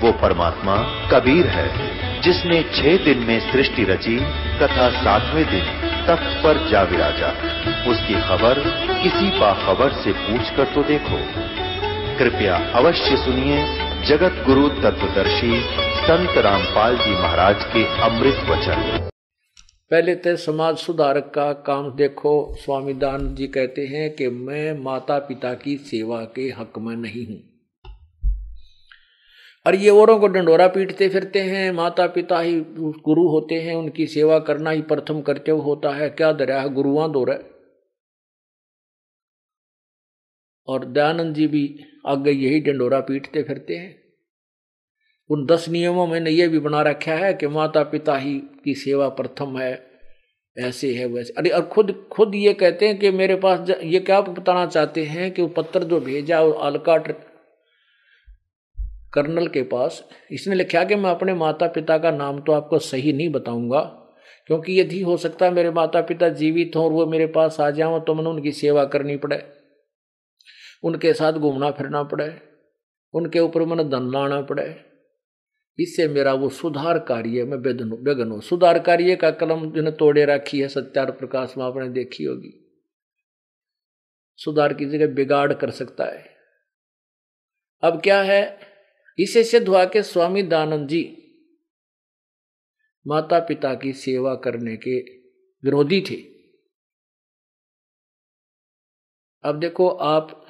वो परमात्मा कबीर है, जिसने छह दिन में सृष्टि रची तथा सातवें दिन तख्त पर जा विराजा। उसकी खबर किसी बाखबर से पूछ कर तो देखो। कृपया अवश्य सुनिए जगत गुरु तत्वदर्शी संत रामपाल जी महाराज के अमृत वचन। पहले तो समाज सुधारक का काम देखो। स्वामी दान जी कहते हैं कि मैं माता पिता की सेवा के हक में नहीं हूँ। और ये औरों को डंडोरा पीटते फिरते हैं माता पिता ही गुरु होते हैं, उनकी सेवा करना ही प्रथम कर्तव्य होता है। क्या दरिया है? गुरुआं दो और दयानंद जी भी आगे यही डंडोरा पीटते फिरते हैं। उन दस नियमों में ये भी बना रखा है कि माता पिता ही की सेवा प्रथम है, ऐसे है वैसे। अरे, और खुद खुद ये कहते हैं कि मेरे पास ये क्या बताना चाहते हैं कि वो पत्र जो भेजा और आलकाट कर्नल के पास। इसने लिखा कि मैं अपने माता पिता का नाम तो आपको सही नहीं बताऊँगा, क्योंकि यदि हो सकता है मेरे माता पिता जीवित हों और वो मेरे पास आ जाओ तो मैंने उनकी सेवा करनी पड़े। उनके साथ घूमना फिरना पड़े। उनके ऊपर मैंने धन लाना पड़े। इससे मेरा वो सुधार कार्य में बेगन हो सुधार कार्य का कलम जिन्हें तोड़े रखी है, सत्यार प्रकाश में आपने देखी होगी। सुधार की जगह बिगाड़ कर सकता है। अब क्या है? इसे सिद्ध हुआ के स्वामी दानंद जी माता पिता की सेवा करने के विरोधी थे। अब देखो, आप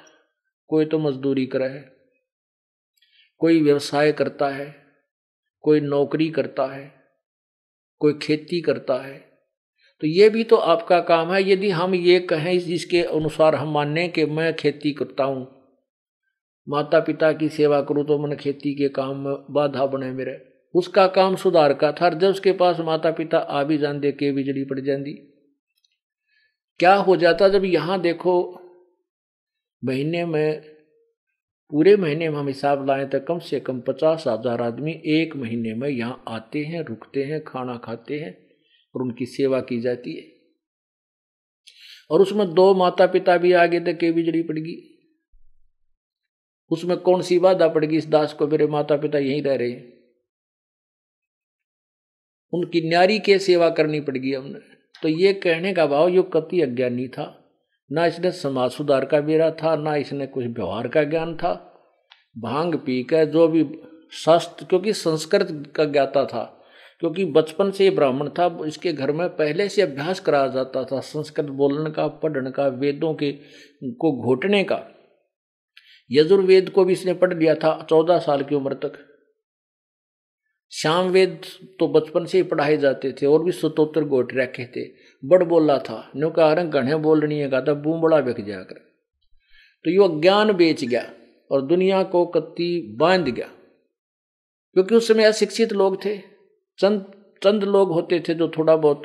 कोई तो मजदूरी करे है कोई व्यवसाय करता है, कोई नौकरी करता है, कोई खेती करता है तो ये भी तो आपका काम है। यदि हम ये कहें जिसके अनुसार हम माने कि मैं खेती करता हूँ माता पिता की सेवा करूँ तो मन खेती के काम में बाधा बने मेरे। उसका काम सुधार का था। जब उसके पास माता पिता आ भी जाते के बिजली पड़ जाती क्या हो जाता जब यहाँ देखो, महीने में, पूरे महीने में हम हिसाब लाएँ तो कम से कम पचास हज़ार आदमी एक महीने में यहाँ आते हैं, रुकते हैं, खाना खाते हैं और उनकी सेवा की जाती है। और उसमें दो माता पिता भी आगे तक के बिजली पड़गी उसमें कौन सी बाधा पड़ेगी इस दास को? मेरे माता पिता यहीं रह रहे हैं। उनकी न्यारी के सेवा करनी पड़ेगी हमने। तो ये कहने का भाव, यो कति अज्ञानी था। ना इसने समाज सुधार का बेरा था, ना इसने कुछ व्यवहार का ज्ञान था। भाँग पी कर जो भी शास्त्र, क्योंकि संस्कृत का ज्ञाता था, क्योंकि बचपन से ब्राह्मण था, इसके घर में पहले से अभ्यास कराया जाता था संस्कृत बोलने का, पढ़ने का, वेदों के को घोटने का। यजुर्वेद को भी इसने पढ़ लिया था चौदह साल की उम्र तक। श्याम वेद तो बचपन से ही पढ़ाए जाते थे और भी स्वतोत्र गोट रखे थे। बड़ बोला था, न्यू कहा रंग घने बोलनी है कहा बूम बड़ा बिक जाकर तो यो ज्ञान बेच गया और दुनिया को कत्ती बाँध गया। क्योंकि उस समय अशिक्षित लोग थे, चंद चंद लोग होते थे जो थोड़ा बहुत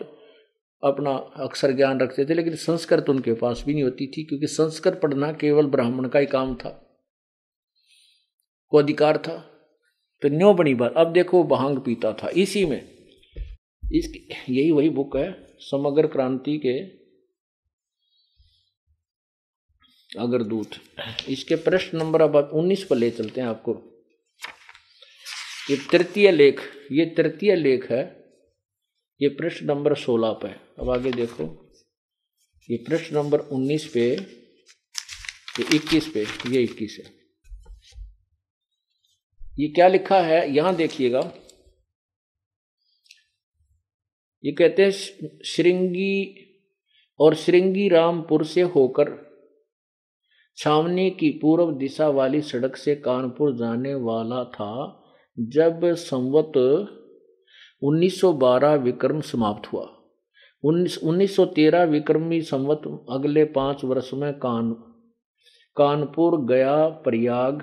अपना अक्सर ज्ञान रखते थे, लेकिन संस्कृत उनके पास भी नहीं होती थी, क्योंकि संस्कृत पढ़ना केवल ब्राह्मण का ही काम था। को अधिकार था। तो न्यो बनी बात। अब देखो भाँग पीता था। इसी में इस यही वही बुक है, समग्र क्रांति के अगर दूत। इसके प्रश्न नंबर अब उन्नीस पर ले चलते हैं आपको। ये तृतीय लेख, ये तृतीय लेख है। ये प्रश्न नंबर सोलह पे अब आगे देखो। ये प्रश्न नंबर उन्नीस पे, ये इक्कीस पे, ये इक्कीस है। ये क्या लिखा है? यहाँ देखिएगा। ये कहते हैं श्रृंगी और श्रृंगी रामपुर से होकर छावनी की पूर्व दिशा वाली सड़क से कानपुर जाने वाला था, जब संवत 1912 विक्रम समाप्त हुआ। उन्नीस 1913 विक्रमी संवत अगले पाँच वर्ष में कान, कानपुर गया प्रयाग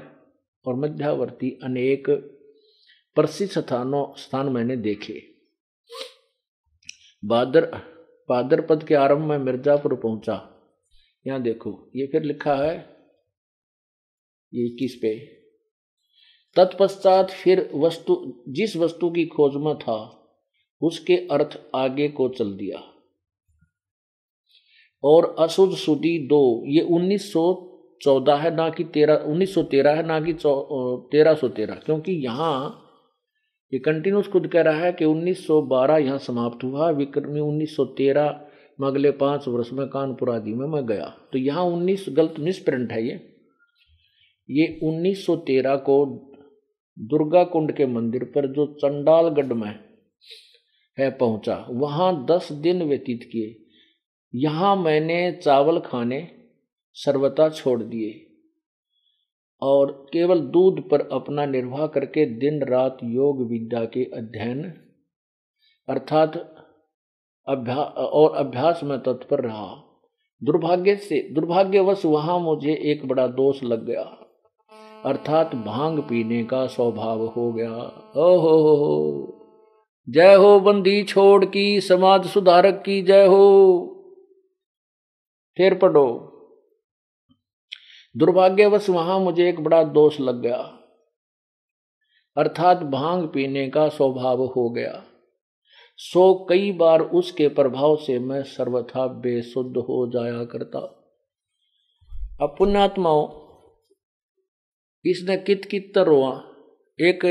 और मध्यावर्ती अनेक प्रसिद्ध स्थानों, स्थान मैंने देखे। भादर भाद्रपद के आरंभ में मिर्जापुर पहुँचा। यहाँ देखो, ये फिर लिखा है, ये इक्कीस पे, तत्पश्चात फिर वस्तु, जिस वस्तु की खोज में था, उसके अर्थ आगे को चल दिया। और असुद सुदी दो, ये 1914 है ना कि तेरह, उन्नीस सौ तेरह है ना कि तेरह सौ तेरह, क्योंकि यहाँ ये कंटिन्यूस खुद कह रहा है कि 1912 यहाँ समाप्त हुआ, विक्रमी 1913 में अगले पाँच वर्ष में कानपुर आदि में मैं गया। तो यहाँ 19 गलत मिसप्रिंट है ये। ये 1913 को दुर्गा कुंड के मंदिर पर जो चंडालगढ़ में है पहुँचा, वहाँ दस दिन व्यतीत किए। यहाँ मैंने चावल खाने सर्वता छोड़ दिए। और केवल दूध पर अपना निर्वाह करके दिन रात योग विद्या के अध्ययन, अर्थात अभ्यास और अभ्यास में तत्पर रहा। दुर्भाग्य से, दुर्भाग्यवश वहाँ मुझे एक बड़ा दोष लग गया। अर्थात भाँग पीने का स्वभाव हो गया। ओहो हो हो। जय हो बंदी छोड़ की, समाज सुधारक की जय हो। फिर पढ़ो दुर्भाग्यवश वहाँ मुझे एक बड़ा दोष लग गया। अर्थात भाँग पीने का स्वभाव हो गया। सो कई बार उसके प्रभाव से मैं सर्वथा बेसुद्ध हो जाया करता। अब पुण्यात्माओं, इसने कित कित रोआ एक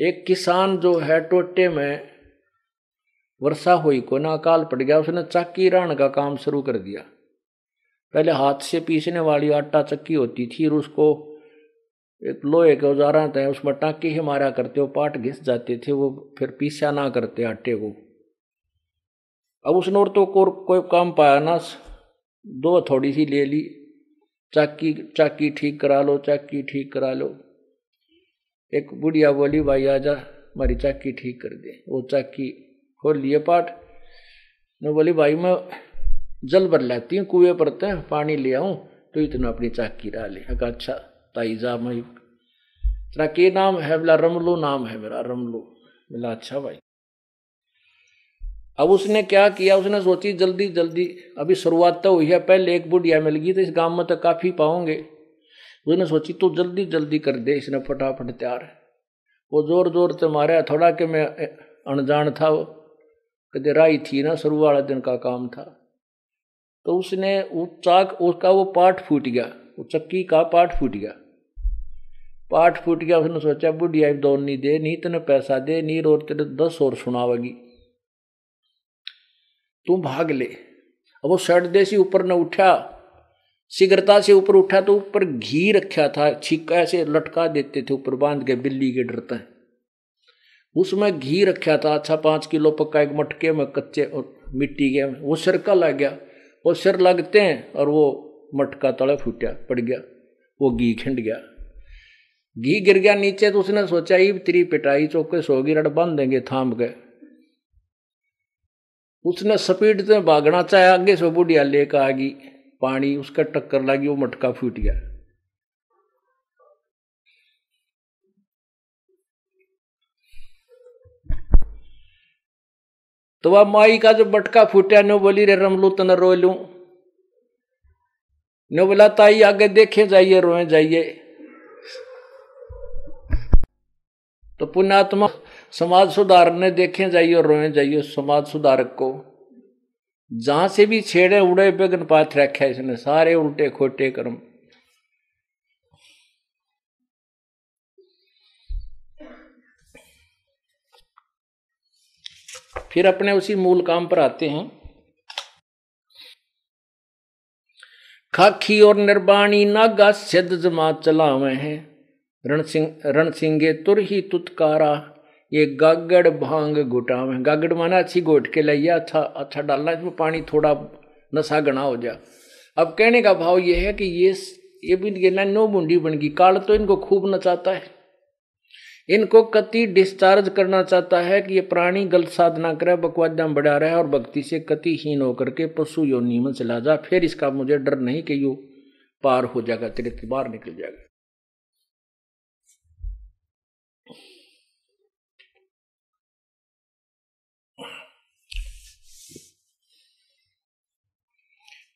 एक किसान जो है, टोटे में वर्षा हुई को ना अकाल पड़ गया उसने चक्की राण का काम शुरू कर दिया। पहले हाथ से पीसने वाली आटा चक्की होती थी और उसको एक लोहे के औजारा थे उसमें टाँके ही मारा करते वो पाट घिस जाते थे वो फिर पीसा ना करते आटे को। अब उसने और तो को, कोई काम पाया ना दो थोड़ी सी ले ली। चाकी चाकी ठीक करा लो चाकी ठीक करा लो। एक बुढ़िया बोली भाई आजा हमारी चाकी ठीक कर दे। वो चाकी खोल लिए पाठ। मैं बोली, भाई, मैं जल भर लेती हूँ, कुएँ पर तय पानी ले आऊँ तो इतना अपनी चाकी डाले अगर अच्छा ताई जा, मैं तेरा के नाम है बोला रमलू नाम है मेरा, रमलू। बोला अच्छा भाई। अब उसने क्या किया? उसने सोची, जल्दी जल्दी, अभी शुरुआत तो हुई है, पहले एक बुढ़िया मिल गई तो इस गाँव में तो काफ़ी पाओगे। उसने सोची, तू जल्दी जल्दी कर दे, इसने फटाफट तैयार वो ज़ोर ज़ोर से मारा, थोड़ा कि मैं अनजान था वो कदे राई थी ना शुरू वाला दिन का काम था। तो उसने वो चाक, उसका वो पाठ फूट गया, वो चक्की का पाठ फूट गया। पाठ फूट गया, उसने सोचा, बुढ़िया दौड़ नहीं दे, नहीं तेने पैसा दे, नहीं और तेरे दस और सुनावेगी। तू भाग ले। अब वो शर्ट देसी ऊपर न उठा, सिगरता से ऊपर उठा तो ऊपर घी रखा था छिक्का ऐसे लटका देते थे, ऊपर बाँध के बिल्ली के डरते हैं उसमें घी रखा था अच्छा पाँच किलो पक्का एक मटके में कच्चे और मिट्टी के, वो सिर का लग गया। वो सिर लगते हैं और वो मटका तले फूटा, पड़ गया। वो घी खिंड गया। घी गिर गया नीचे तो उसने सोचा ही तेरी पिटाई चौके सोगी रड़ बाँध देंगे, थाम के। उसने स्पीड से भागना चाहे, आगे से बुढ़िया लेकर आ गई। पानी उसका टक्कर लगी, वो मटका फूट गया। तो वह माई का जो बटका फूटा नो बोली रे रमलू तन रो लू नो बोला ताई आगे देखे जाइए, रोए जाइए। तो पुण्यात्मा समाज सुधारने देखे जाइए रोए जाइए समाज सुधारक को। जहाँ से भी छेड़े, उड़े बेगन पाथ रखे इसने, सारे उल्टे खोटे कर्म। फिर अपने उसी मूल काम पर आते हैं। खाखी और निर्बाणी नागा सिद्ध जमात चलावे हैं। रण सिंह, रण सिंगे तुर ही तुतकारा, ये गागड़ भाँग घुटावे गागड़ माना अच्छी घोट के लिया अच्छा अच्छा डालना, इसमें पानी थोड़ा नशा गना हो जा। अब कहने का भाव ये है कि ये ये भी, ये नो बूंदी बन गई। काल तो इनको खूब नचाता है। इनको कति डिस्चार्ज करना चाहता है कि ये प्राणी गलत साधना करे बकवादाम बढ़ा रहा है और भक्ति से कति हीन होकर के पशु योनि से चला जा। फिर इसका मुझे डर नहीं कि यू पार हो जाएगा तिर बाहर निकल जाएगा।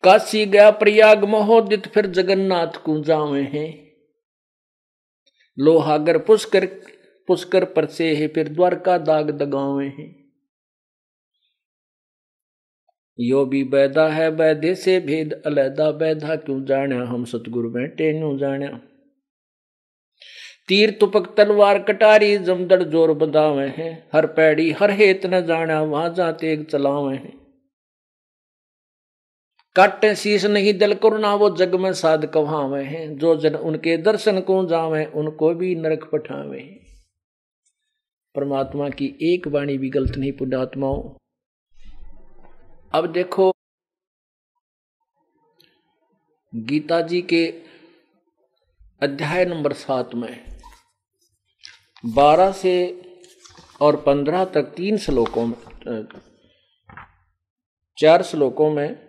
काशी गया प्रयाग महोदित, फिर जगन्नाथ को जावे हैं। लोहागर पुष्कर पुष्कर परसे है, फिर द्वारका दाग दगावे हैं। यो भी बैदा है, बैदे से भेद अलैदा, बैदा क्यों जाने हम सतगुरु बैठे न्यू जाने तीर तुपक तलवार कटारी, जमदड़ ज़ोर बदावे हैं। हर पैड़ी, हर हेत न जाना वहाँ जाते एक चलावे हैं। काटे शीश नहीं दल करुणा, वो जग में साध कहावे हैं। जो जन उनके दर्शन को जावे, उनको भी नरक पठावे हैं। परमात्मा की एक वाणी भी गलत नहीं पुण्यात्माओं अब देखो, गीता जी के अध्याय नंबर सात में बारह से और पंद्रह तक तीन श्लोकों में चार श्लोकों में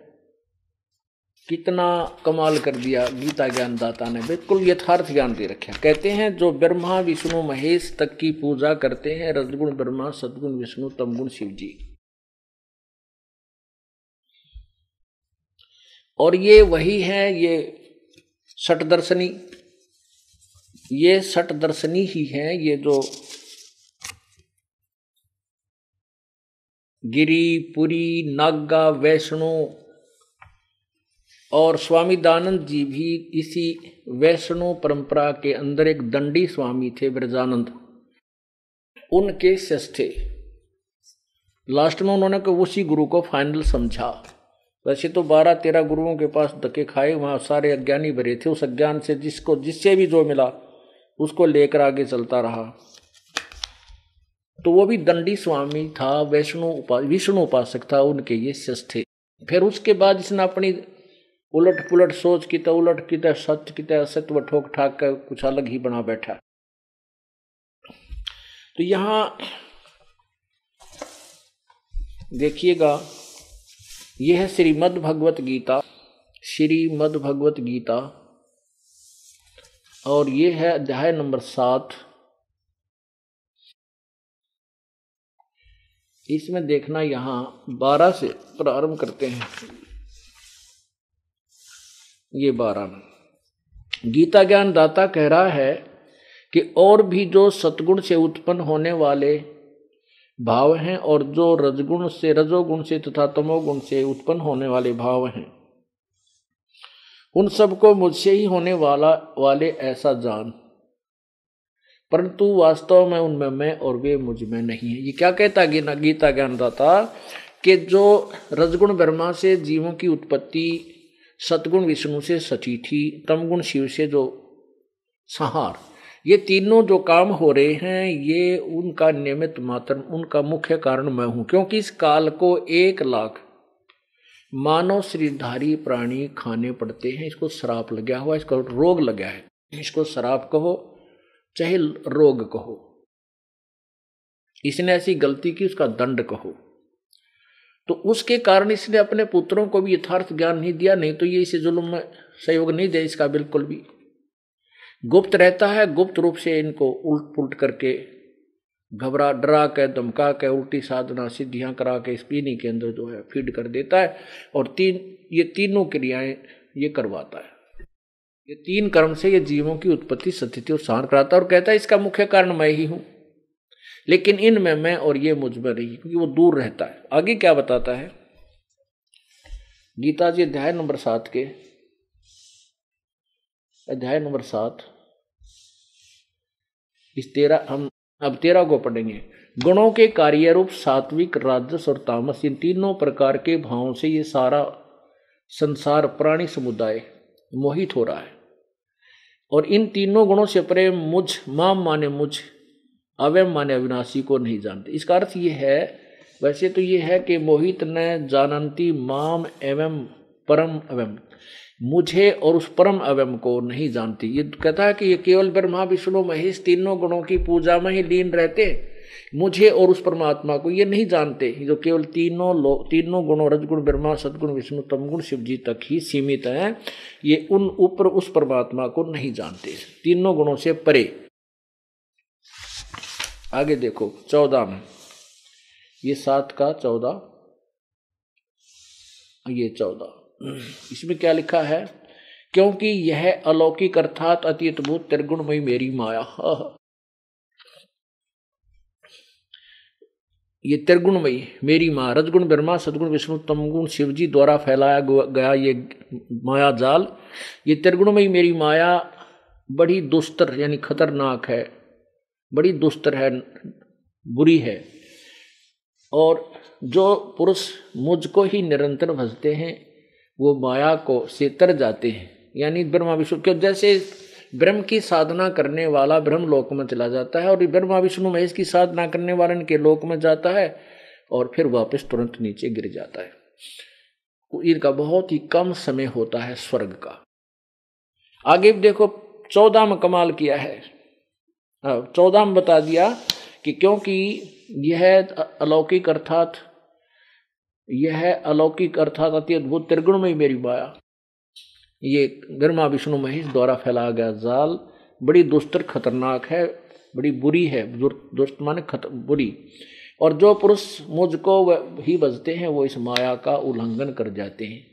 कितना कमाल कर दिया गीता ज्ञानदाता ने। बिल्कुल यथार्थ ज्ञान दे रखे कहते हैं, जो ब्रह्मा, विष्णु, महेश तक की पूजा करते हैं, रजगुण ब्रह्मा, सदगुण विष्णु, तमगुण शिव जी और ये वही है, ये सठ दर्शनी ये सट दर्शनी ही है, ये जो गिरी, पुरी, नागा, वैष्णो और स्वामी दानंद जी भी इसी वैष्णो परंपरा के अंदर एक दंडी स्वामी थे ब्रजानंद। उनके शिष्य थे। लास्ट में उन्होंने उसी गुरु को फाइनल समझा। वैसे तो बारह तेरह गुरुओं के पास धक्के खाए, वहाँ सारे अज्ञानी भरे थे। उस अज्ञान से जिसको, जिससे भी जो मिला, उसको लेकर आगे चलता रहा। तो वो भी दंडी स्वामी था, वैष्णु उपा, विष्णु उपासक था, उनके ये शिष्य थे। फिर उसके बाद इसने अपनी उलट पुलट सोच की तो उलट की तो सत्य की तो असत्य ठोक ठाक कर कुछ अलग ही बना बैठा। तो यहाँ देखिएगा, यह है श्रीमद् भगवत गीता श्रीमद् भगवत गीता, और ये है अध्याय नंबर सात। इसमें देखना यहाँ बारह से प्रारंभ करते हैं। ये बारह। गीता ज्ञान दाता कह रहा है कि और भी जो सतगुण से उत्पन्न होने वाले भाव हैं और जो रजगुण से, रजोगुण से तथा तमोगुण से उत्पन्न होने वाले भाव हैं, उन सबको मुझसे ही होने वाला, वाले ऐसा जान। परंतु वास्तव में उनमें मैं और वे मुझमें नहीं है। ये क्या कहता गीता ज्ञानदाता कि जो रजगुण ब्रह्मा से जीवों की उत्पत्ति सतगुण विष्णु से सची थी, तमगुण शिव से जो संहार। ये तीनों जो काम हो रहे हैं, ये उनका नियमित मात्र, उनका मुख्य कारण मैं हूँ, क्योंकि इस काल को एक लाख मानव श्रीधारी प्राणी खाने पड़ते हैं, इसको शराप लगा हुआ इसको रोग लगा है। इसको शराप कहो, चाहे रोग कहो। इसने ऐसी गलती की, उसका दंड कहो। तो उसके कारण इसने अपने पुत्रों को भी यथार्थ ज्ञान नहीं दिया, नहीं तो ये इसे जुल्म में सहयोग नहीं दे इसका बिल्कुल भी। गुप्त रहता है, गुप्त रूप से इनको उल्ट पुलट करके घबरा, डरा के, धमका के, उल्टी साधना, सिद्धियाँ करा के स्पीनी के अंदर जो है फ़ीड कर देता है और तीन, ये तीनों क्रियाएँ ये करवाता है। ये तीन कर्म से ये जीवों की उत्पत्ति स्थिति और सहन कराता है और कहता है, इसका मुख्य कारण मैं ही हूँ। लेकिन इनमें मैं और ये मुझमें रही क्योंकि वो दूर रहता है। आगे क्या बताता है? गीता जी अध्याय नंबर सात के। अध्याय नंबर सात। इस तेरा, हम अब तेरह को पढ़ेंगे। गुणों के कार्य रूप सात्विक, राजस और तामस, इन तीनों प्रकार के भावों से ये सारा संसार, प्राणी समुदाय मोहित हो रहा है। और इन तीनों गुणों से परे मुझ, माम माने मुझ अवयम माने अविनाशी को नहीं जानते। इसका अर्थ ये है, वैसे तो ये है कि मोहित न जानंती माम एवं परम अवयम। मुझे और उस परम अवयम को नहीं जानती। ये कहता है कि ये केवल ब्रह्मा, विष्णु, महेश तीनों गुणों की पूजा में ही लीन रहते मुझे और उस परमात्मा को ये नहीं जानते। जो केवल तीनों लोग तीनों गुणों, रजगुण, ब्रह्मा, सदगुण, विष्णु, तमगुण शिव जी तक ही सीमित हैं, ये उन ऊपर उस परमात्मा को नहीं जानते। तीनों गुणों से परे। आगे देखो, चौदह में। ये सात का चौदह, ये चौदह। इसमें क्या लिखा है? क्योंकि यह अलौकिक अर्थात अति अद्भुत त्रिगुणमयी मेरी माया। ये त्रिगुणमयी मेरी माँ, रजगुण ब्रह्मा, सदगुण विष्णु, तमगुण शिवजी द्वारा फैलाया गया ये माया जाल। ये त्रिगुणमयी मेरी माया बड़ी दुस्तर यानी खतरनाक है। बड़ी दुस्तर है, बुरी है। और जो पुरुष मुझको ही निरंतर भजते हैं, वो माया को से तर जाते हैं। यानी ब्रह्मा विष्णु, क्यों? जैसे ब्रह्म की साधना करने वाला ब्रह्म लोक में चला जाता है और ब्रह्मा विष्णु महेश की साधना करने वाले इनके लोक में जाता है और फिर वापस तुरंत नीचे गिर जाता है। इनका बहुत ही कम समय होता है स्वर्ग का। आगे देखो, चौदह में कमाल किया है। चौदह में बता दिया कि क्योंकि यह अलौकिक अर्थात, यह अलौकिक अर्थात अति अद्भुत त्रिगुण में ही मेरी माया। ये गर्मा विष्णु महेश द्वारा फैलाया गया जाल बड़ी दुस्तर खतरनाक है, बड़ी बुरी है दुष्ट माने खतर बुरी। और जो पुरुष मुझको ही बजते हैं, वो इस माया का उल्लंघन कर जाते हैं,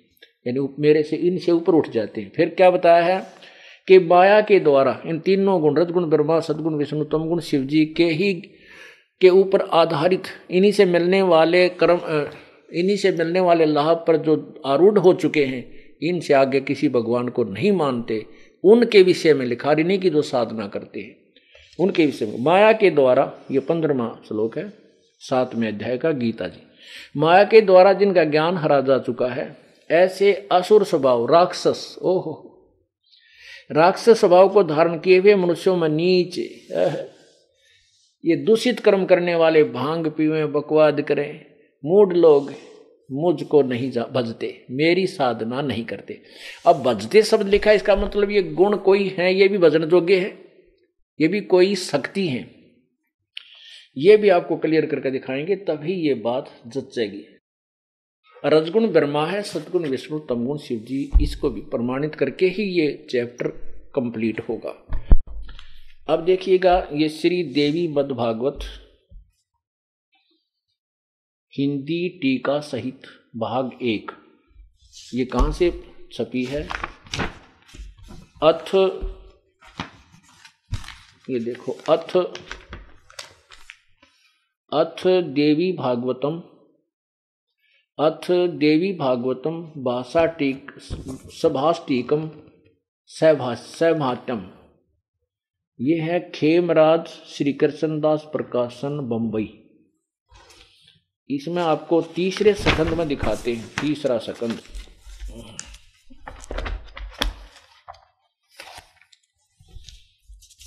यानी मेरे से इनसे ऊपर उठ जाते हैं। फिर क्या बताया है? कि माया के द्वारा, इन तीनों गुण, रजगुण, ब्रह्मा, सदगुण, विष्णु तम गुण शिव जी के ही के ऊपर आधारित, इन्हीं से मिलने वाले कर्म इन्हीं से मिलने वाले लाभ पर जो आरूढ़ हो चुके हैं, इनसे आगे किसी भगवान को नहीं मानते, उनके विषय में लिखा नहीं की जो साधना करते हैं। उनके विषय में, माया के द्वारा, ये पंद्रमा श्लोक है, सातवें अध्याय का गीता जी। माया के द्वारा जिनका ज्ञान हरा जा चुका है, ऐसे असुर स्वभाव, राक्षस, ओहो राक्षस स्वभाव को धारण किए हुए मनुष्यों में नीच ये दूषित कर्म करने वाले भाँग पीवे, बकवाद करें। मूड लोग मुझको नहीं भजते मेरी साधना नहीं करते। अब भजते शब्द लिखा है, इसका मतलब ये गुण कोई है, ये भी भजन योग्य है, ये भी कोई शक्ति है। ये भी आपको क्लियर करके दिखाएँगे, तभी ये बात जचेगी। रजगुण ब्रह्मा है, सदगुण विष्णु, तमगुण शिव जी इसको भी प्रमाणित करके ही ये चैप्टर कंप्लीट होगा। अब देखिएगा, ये श्री देवी मद भागवत हिंदी टीका सहित भाग एक। ये कहाँ से छपी है? अथ, ये देखो, अथ अथ देवी भागवतम अथ देवी भागवतम भाषा टीक सभाष टीकम सैभाट्यम ये है खेमराज श्री कृष्णदास प्रकाशन बम्बई इसमें आपको तीसरे सकंद में दिखाते हैं, तीसरा सकंद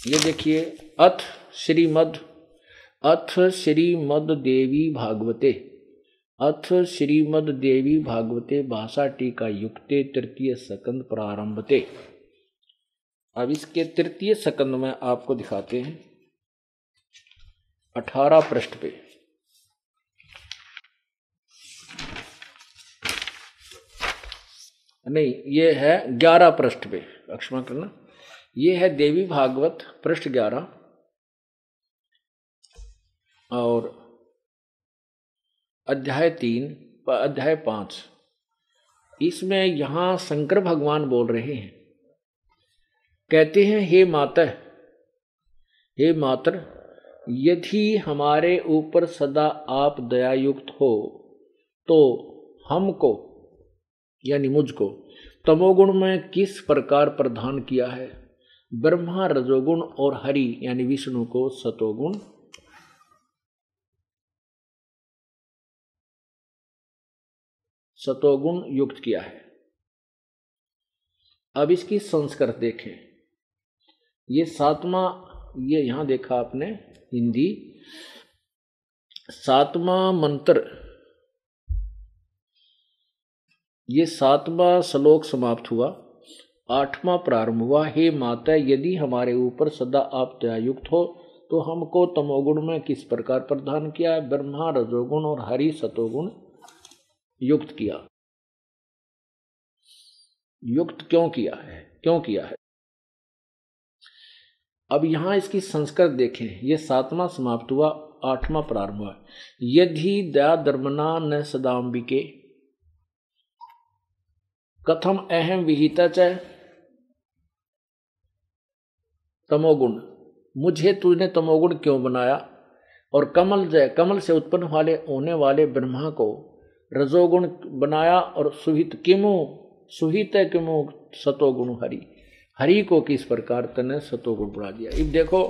ये देखिए, अथ श्रीमद अथ श्रीमद देवी भागवते। अथ श्रीमद देवी भागवते भाषा टीका युक्ते तृतीय सकंद प्रारंभते। अब इसके तृतीय सकंद में आपको दिखाते हैं। अठारह पृष्ठ पे। नहीं, ये है ग्यारह पृष्ठ पे। क्षमा करना। ये है देवी भागवत पृष्ठ ग्यारह। और अध्याय तीन अध्याय पाँच। इसमें यहाँ शंकर भगवान बोल रहे हैं। कहते हैं, हे माता, हे मातर, यदि हमारे ऊपर सदा आप दयायुक्त हो तो हमको, यानी मुझको, तमोगुण में किस प्रकार प्रदान किया है? ब्रह्मा रजोगुण और हरि, यानी विष्णु को सतोगुण सतोगुण युक्त किया है। अब इसकी संस्कृत देखें। ये सातवा, ये यहाँ देखा आपने, हिंदी। सातवा मंत्र। ये सातवां श्लोक समाप्त हुआ। आठवां प्रारंभ हुआ। हे माता, यदि हमारे ऊपर सदा आप दयायुक्त हो तो हमको तमोगुण में किस प्रकार प्रदान किया? है ब्रह्मा रजोगुण और हरि सतोगुण। युक्त किया। युक्त क्यों किया है? क्यों किया है? अब यहाँ इसकी संस्कृत देखें। यह सातवां समाप्त हुआ, आठवां प्रारंभ हुआ। यदि दया धर्मना न सदाम्बिके, कथम अहम विहिता विहित तमोगुण। मुझे तुझने तमोगुण क्यों बनाया? और कमल जय, कमल से उत्पन्न वाले, होने वाले ब्रह्मा को रजोगुण बनाया और सुहित किमु सुहित किमु सतोगुण हरि। हरि को किस प्रकार तने सतोगुण बना दिया। अब देखो,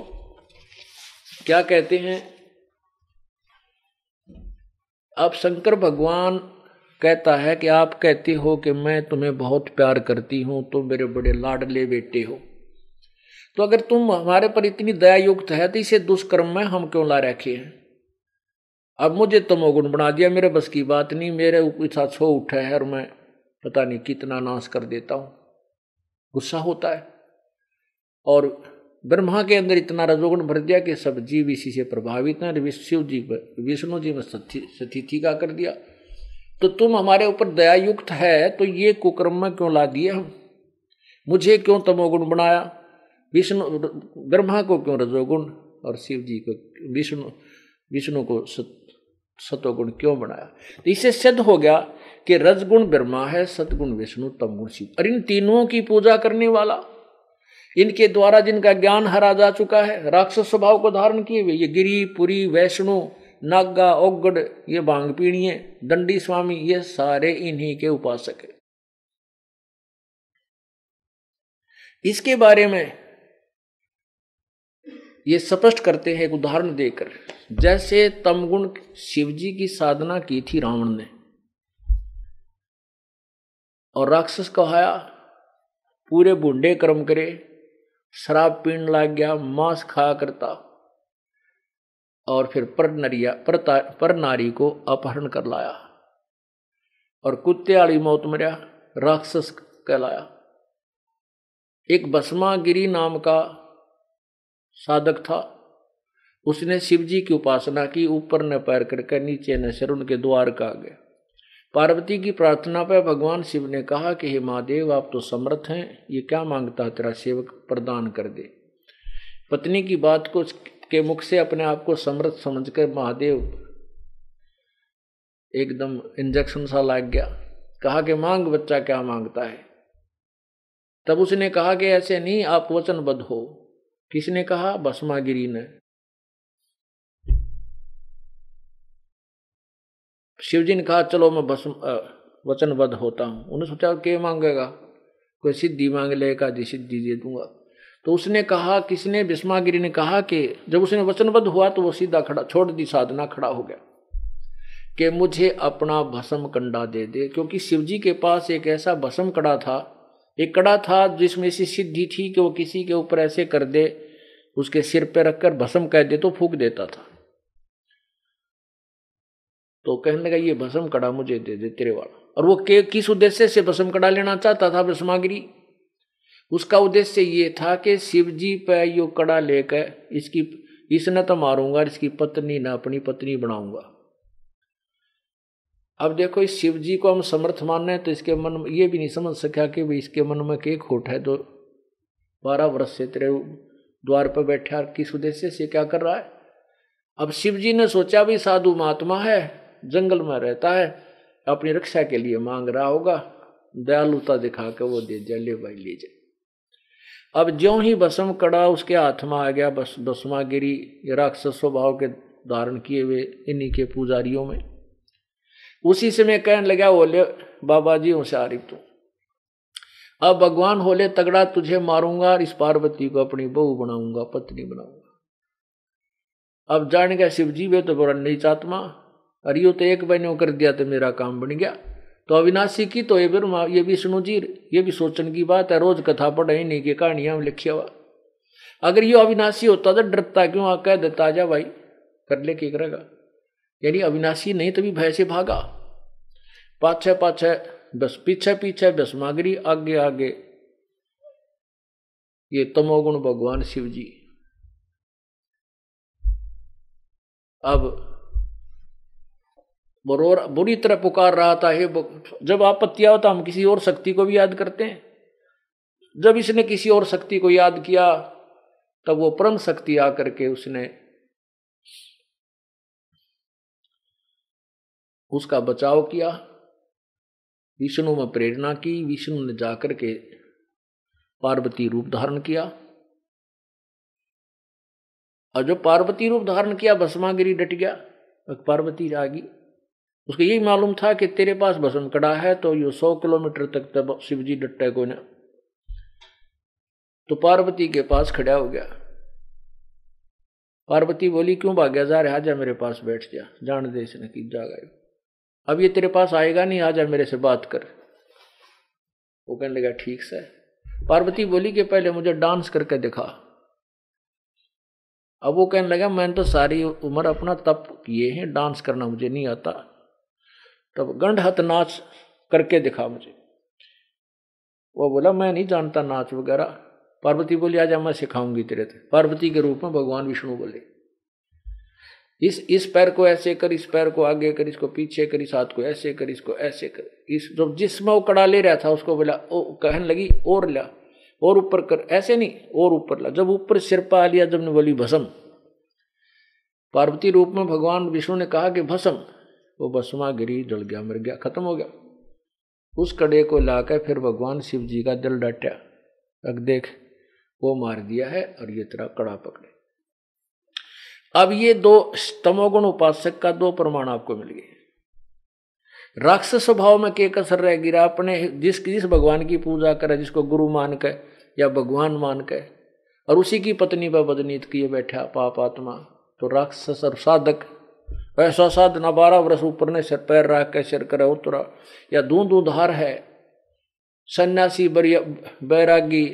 क्या कहते हैं? अब शंकर भगवान कहता है कि आप कहते हो कि मैं तुम्हें बहुत प्यार करती हूँ, तुम मेरे बड़े लाडले बेटे हो। तो अगर तुम हमारे पर इतनी दया युक्त है तो इसे दुष्कर्म में हम क्यों ला रखे हैं? अब मुझे तमोगुण बना दिया, मेरे बस की बात नहीं, मेरे ऊपर छो उठा है और मैं पता नहीं कितना नाश कर देता हूँ। गुस्सा होता है। और ब्रह्मा के अंदर इतना रजोगुण भर दिया कि सब जीव इसी से प्रभावित हैं। शिव जी विष्णु जी में सतिथि का कर दिया तो तुम हमारे ऊपर दया युक्त है तो ये कुकर्म में क्यों ला दिए हम? मुझे क्यों तमोगुण बनाया? विष्णु, ब्रह्मा को क्यों रजोगुण? और शिव जी को, विष्णु विष्णु को सतोगुण क्यों बनाया? तो इससे सिद्ध हो गया कि रजगुण ब्रह्मा है, सतगुण विष्णु तमगुण शिव और इन तीनों की पूजा करने वाला, इनके द्वारा जिनका ज्ञान हरा जा चुका है, राक्षस स्वभाव को धारण किए हुए, ये गिरी, पुरी, वैष्णु, नागा, ओगड़, ये बांग पीणिये दंडी स्वामी, ये सारे इन्हीं के उपासक है। इसके बारे में ये स्पष्ट करते हैं एक उदाहरण देकर। जैसे तमगुण शिवजी की साधना की थी रावण ने। और राक्षस कहाया पूरे बुंडे कर्म करे शराब पीण लग गया मांस खाया करता। और फिर पर नरिया पर, पर नारी को अपहरण कर लाया। और कुत्ते वाली मौत मरिया राक्षस कहलाया। एक बसमागिरी नाम का साधक था। उसने शिवजी की उपासना की, ऊपर न पैर करके नीचे न सिर, उनके द्वार का गया पार्वती की प्रार्थना पर भगवान शिव ने कहा कि, हे महादेव, आप तो समर्थ हैं, ये क्या माँगता तेरा सेवक प्रदान कर दे? पत्नी की बात को के मुख से अपने आप को समृद्ध समझकर महादेव एकदम इंजेक्शन सा लाग गया। कहा कि, मांग बच्चा क्या माँगता है? तब उसने कहा कि, ऐसे नहीं, आप वचनबद्ध हो। किसने कहा? भस्मागिरी ने। शिवजी ने कहा, चलो मैं भस्म वचनबद्ध होता हूँ। उन्होंने सोचा के मांगेगा? कोई सिद्धि मांग लेगा जी सिद्धि दे दूँगा। तो उसने कहा, किसने? भीष्मागिरी ने कहा कि जब उसने वचनबद्ध हुआ तो वो सीधा खड़ा, छोड़ दी साधना, खड़ा हो गया कि मुझे अपना भस्म कंडा दे दे, क्योंकि शिवजी के पास एक ऐसा भस्म कड़ा था एक कड़ा था जिसमें ऐसी सिद्धि थी कि वो किसी के ऊपर ऐसे कर दे, उसके सिर पे रखकर भस्म कह दे तो फूक देता था। तो कहने लगा, ये भस्म कड़ा मुझे दे दे तेरे वाला। और वो के, किस उद्देश्य से भस्म कड़ा लेना चाहता था भस्मागिरी? उसका उद्देश्य ये था कि शिव जी पे यो कड़ा लेकर इसकी इसने तो मारूँगा इसकी पत्नी ना अपनी पत्नी बनाऊँगा। अब देखो, इस शिव जी को हम समर्थ मान रहे हैं तो इसके मन में, ये भी नहीं समझ सका कि भाई इसके मन में के खोट है तो बारह वर्ष से तेरे द्वार पर बैठा किस उद्देश्य से क्या कर रहा है? अब शिव जी ने सोचा भी साधु महात्मा है, जंगल में रहता है, अपनी रक्षा के लिए मांग रहा होगा, दयालुता दिखा के वो दे जाए ले भाई, ले जाए अब ज्यो ही बसम कड़ा, उसके हाथ में आ गया बस बसमा गिरी राक्षस स्वभाव के धारण किए हुए, इन्हीं के पुजारियों में। उसी से मैं कहने लगा बोले बाबा जी उसे आरिफ तू। अब भगवान होले तगड़ा तुझे मारूँगा और इस पार्वती को अपनी बहू बनाऊँगा, पत्नी बनाऊँगा। अब जान गया शिव जी वे तो बड़ा नीचात्मा अरे यो तो एक बहनों कर दिया तो मेरा काम बन गया। तो अविनाशी की तो ये ब्रह्मा ये विष्णु जी, ये भी सोचने की बात है, रोज कथा पढ़े नहीं की कहानियाँ लिखिया हुआ। अगर ये अविनाशी होता तो डरता, क्यों? आ कह देता जा भाई, कर ले, के करेगा? यानी अविनाशी नहीं, तभी भय से भागा। पाछे पाछे, बस पीछे पीछे भस्मागिरी आगे आगे। ये तमोगुण भगवान शिव जी अब बरोर, बुरी तरह पुकार रहा था, हे जब आपत्ति आओ तो हम किसी और शक्ति को भी याद करते हैं। जब इसने किसी और शक्ति को याद किया, तब वो परम शक्ति आकर के उसने उसका बचाव किया, विष्णु में प्रेरणा की, विष्णु ने जाकर के पार्वती रूप धारण किया। और जो पार्वती रूप धारण किया, भस्मागिरी डट गया पार्वती जागी। उसको यही मालूम था कि तेरे पास भस्म कड़ा है तो ये सौ किलोमीटर तक तब शिव जी डट्टे को ना तो पार्वती के पास खड़ा हो गया। पार्वती बोली, क्यों भाग्या जा रहा जा मेरे पास बैठ जा, जान दे इसने की जागा अब ये तेरे पास आएगा नहीं, आ मेरे से बात कर। वो कहने लगा, ठीक से पार्वती बोली कि पहले मुझे डांस करके दिखा। अब वो कहने लगा, मैंने तो सारी उम्र अपना तप किए हैं, डांस करना मुझे नहीं आता। तब गंड हथ नाच करके दिखा मुझे। वो बोला, मैं नहीं जानता नाच वगैरह। पार्वती बोली आज मैं सिखाऊँगी तेरे थे पार्वती के रूप में भगवान विष्णु बोले। इस इस पैर को ऐसे कर, इस पैर को आगे कर, इसको पीछे कर, इस हाथ को ऐसे कर, इसको ऐसे कर। इस जब जिसमें वो कड़ा ले रहा था, उसको बोला, ओ, कहने लगी, और ला, और ऊपर कर। ऐसे नहीं, और ऊपर ला। जब ऊपर सिर पा लिया, जब ने बोली, भसम। पार्वती रूप में भगवान विष्णु ने कहा कि भसम। वो भस्मा गिरी, जल गया, मर गया, खत्म हो गया। उस कड़े को लाकर फिर भगवान शिव जी का दिल डटा। अब देख, वो मार दिया है और ये तेरा कड़ा पकड़े। अब ये दो तमोगुण उपासक का दो प्रमाण आपको मिल गए राक्षस स्वभाव में के कसर रह गिरा, अपने जिस जिस भगवान की पूजा करे, जिसको गुरु मान के या भगवान मान के, और उसी की पत्नी पर बदनीत किए बैठा पाप आत्मा तो राक्षस और साधक, ऐसा साधना बारह वर्ष ऊपर ने सिर पैर रख के सिर करे उतरा, या दूध उधार है, सन्यासी बैरागी,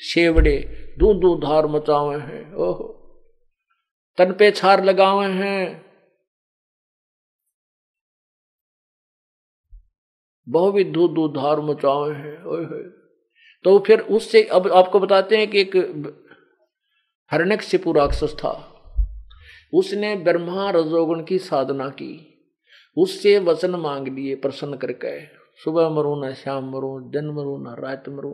शेवड़े, दूध उधार मचावे हैं। ओहो। तन पे छार लगावे हैं। बहुविध दूध उधार मचावे हैं तो फिर उससे अब आपको बताते हैं कि एक हरणक से राक्षस था। उसने ब्रह्मा रजोगुण की साधना की। उससे वचन मांग लिए, प्रसन्न करके। सुबह मरू, ना शाम मरू, दिन मरू, ना रात मरू।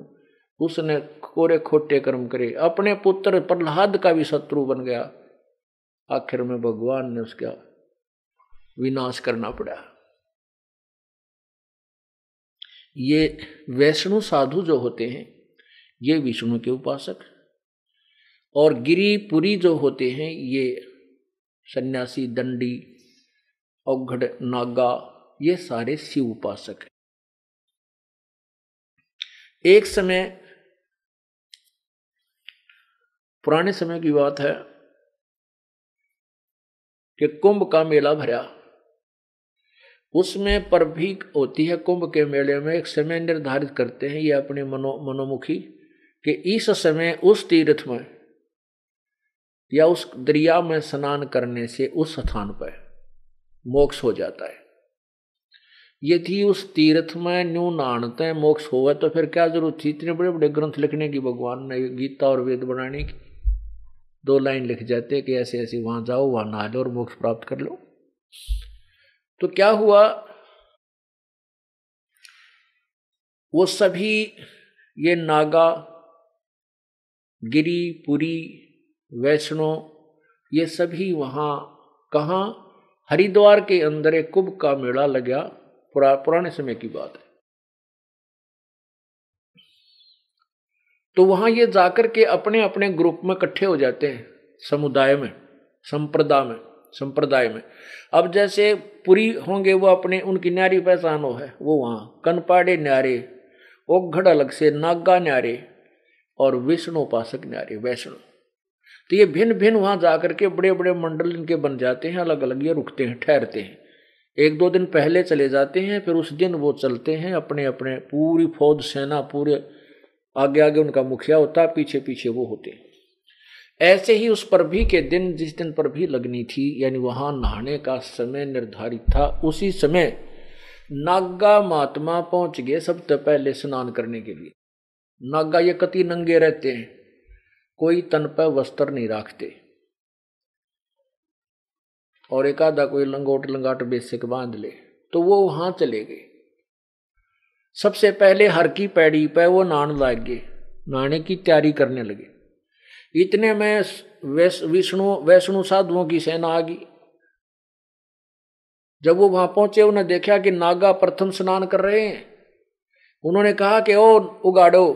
उसने कोरे खोटे कर्म करे। अपने पुत्र प्रहलाद का भी शत्रु बन गया। आखिर में भगवान ने उसका विनाश करना पड़ा। ये वैष्णु साधु जो होते हैं, ये विष्णु के उपासक और गिरिपुरी जो होते हैं, ये सन्यासी, दंडी औघड़ नागा, ये सारे शिव उपासक हैं। एक समय, पुराने समय की बात है कि कुंभ का मेला भरा। उसमें पर भी होती है कुंभ के मेले में, एक समय निर्धारित करते हैं ये अपने मनो, मनोमुखी, कि इस समय उस तीर्थ में या उस दरिया में स्नान करने से उस स्थान पर मोक्ष हो जाता है। यदि उस तीर्थ में न्यू नानते मोक्ष होगा तो फिर क्या ज़रूरत थी? इतने बड़े बड़े ग्रंथ लिखने की, भगवान ने गीता और वेद बनाने की। दो लाइन लिख जाते कि ऐसे ऐसे वहाँ जाओ वहाँ नहा लो और मोक्ष प्राप्त कर लो। तो क्या हुआ? वो सभी ये नागा गिरी पुरी वैष्णो ये सभी वहाँ कहा? हरिद्वार के अंदर एक कुंभ का मेला लगा पुरा, पुराने समय की बात है। तो वहाँ ये जाकर के अपने अपने ग्रुप में इकट्ठे हो जाते हैं, समुदाय में संप्रदाय में संप्रदाय में। अब जैसे पुरी होंगे वो अपने, उनकी न्यारी पहचान हो है वो वहाँ, कनपाड़े न्यारे ओघड़ अलग से, नागा न्यारे और विष्णु उपासक न्यारे, वैष्णु। तो ये भिन्न भिन्न वहाँ जाकर के बड़े बड़े मंडल इनके बन जाते हैं अलग अलग ये रुकते हैं, ठहरते हैं। एक दो दिन पहले चले जाते हैं, फिर उस दिन वो चलते हैं अपने अपने पूरी फौज, सेना, पूरे आगे आगे उनका मुखिया होता है पीछे पीछे वो होते। ऐसे ही उस पर भी के दिन, जिस दिन पर भी लगनी थी, यानी वहाँ नहाने का समय निर्धारित था, उसी समय नागा महात्मा पहुँच गए सबसे पहले स्नान करने के लिए। नागा ये कति नंगे रहते हैं, कोई तन पर वस्त्र नहीं रखते। और एक आधा कोई लंगोट लंगाट बेसिक बाँध ले तो वो वहाँ चले गए। सबसे पहले हर की पैड़ी पे वो नान लाग नहाने की तैयारी करने लगे। इतने में विष्णु, वैष्णु साधुओं की सेना आ गई। जब वो वहाँ पहुँचे, उन्हें देखा कि नागा प्रथम स्नान कर रहे हैं। उन्होंने कहा कि, ओ, उगाड़ो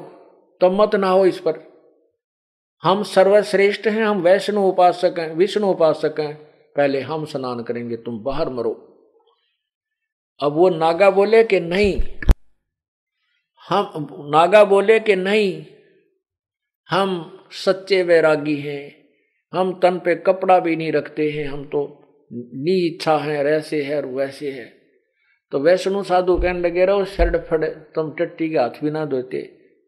तो मत ना हो इस पर। हम सर्वश्रेष्ठ हैं, हम वैष्णु उपासक हैं, विष्णु उपासक हैं। पहले हम स्नान करेंगे, तुम बाहर मरो। अब वो नागा बोले कि, नहीं हम, नागा बोले कि नहीं, हम सच्चे वैरागी हैं, हम तन पे कपड़ा भी नहीं रखते हैं, हम तो नी इच्छा है ऐसे है और वैसे है। तो वैष्णु साधु कहने लगे, रहो शर्ड फड़, तुम टट्टी के हाथ भी ना धोते।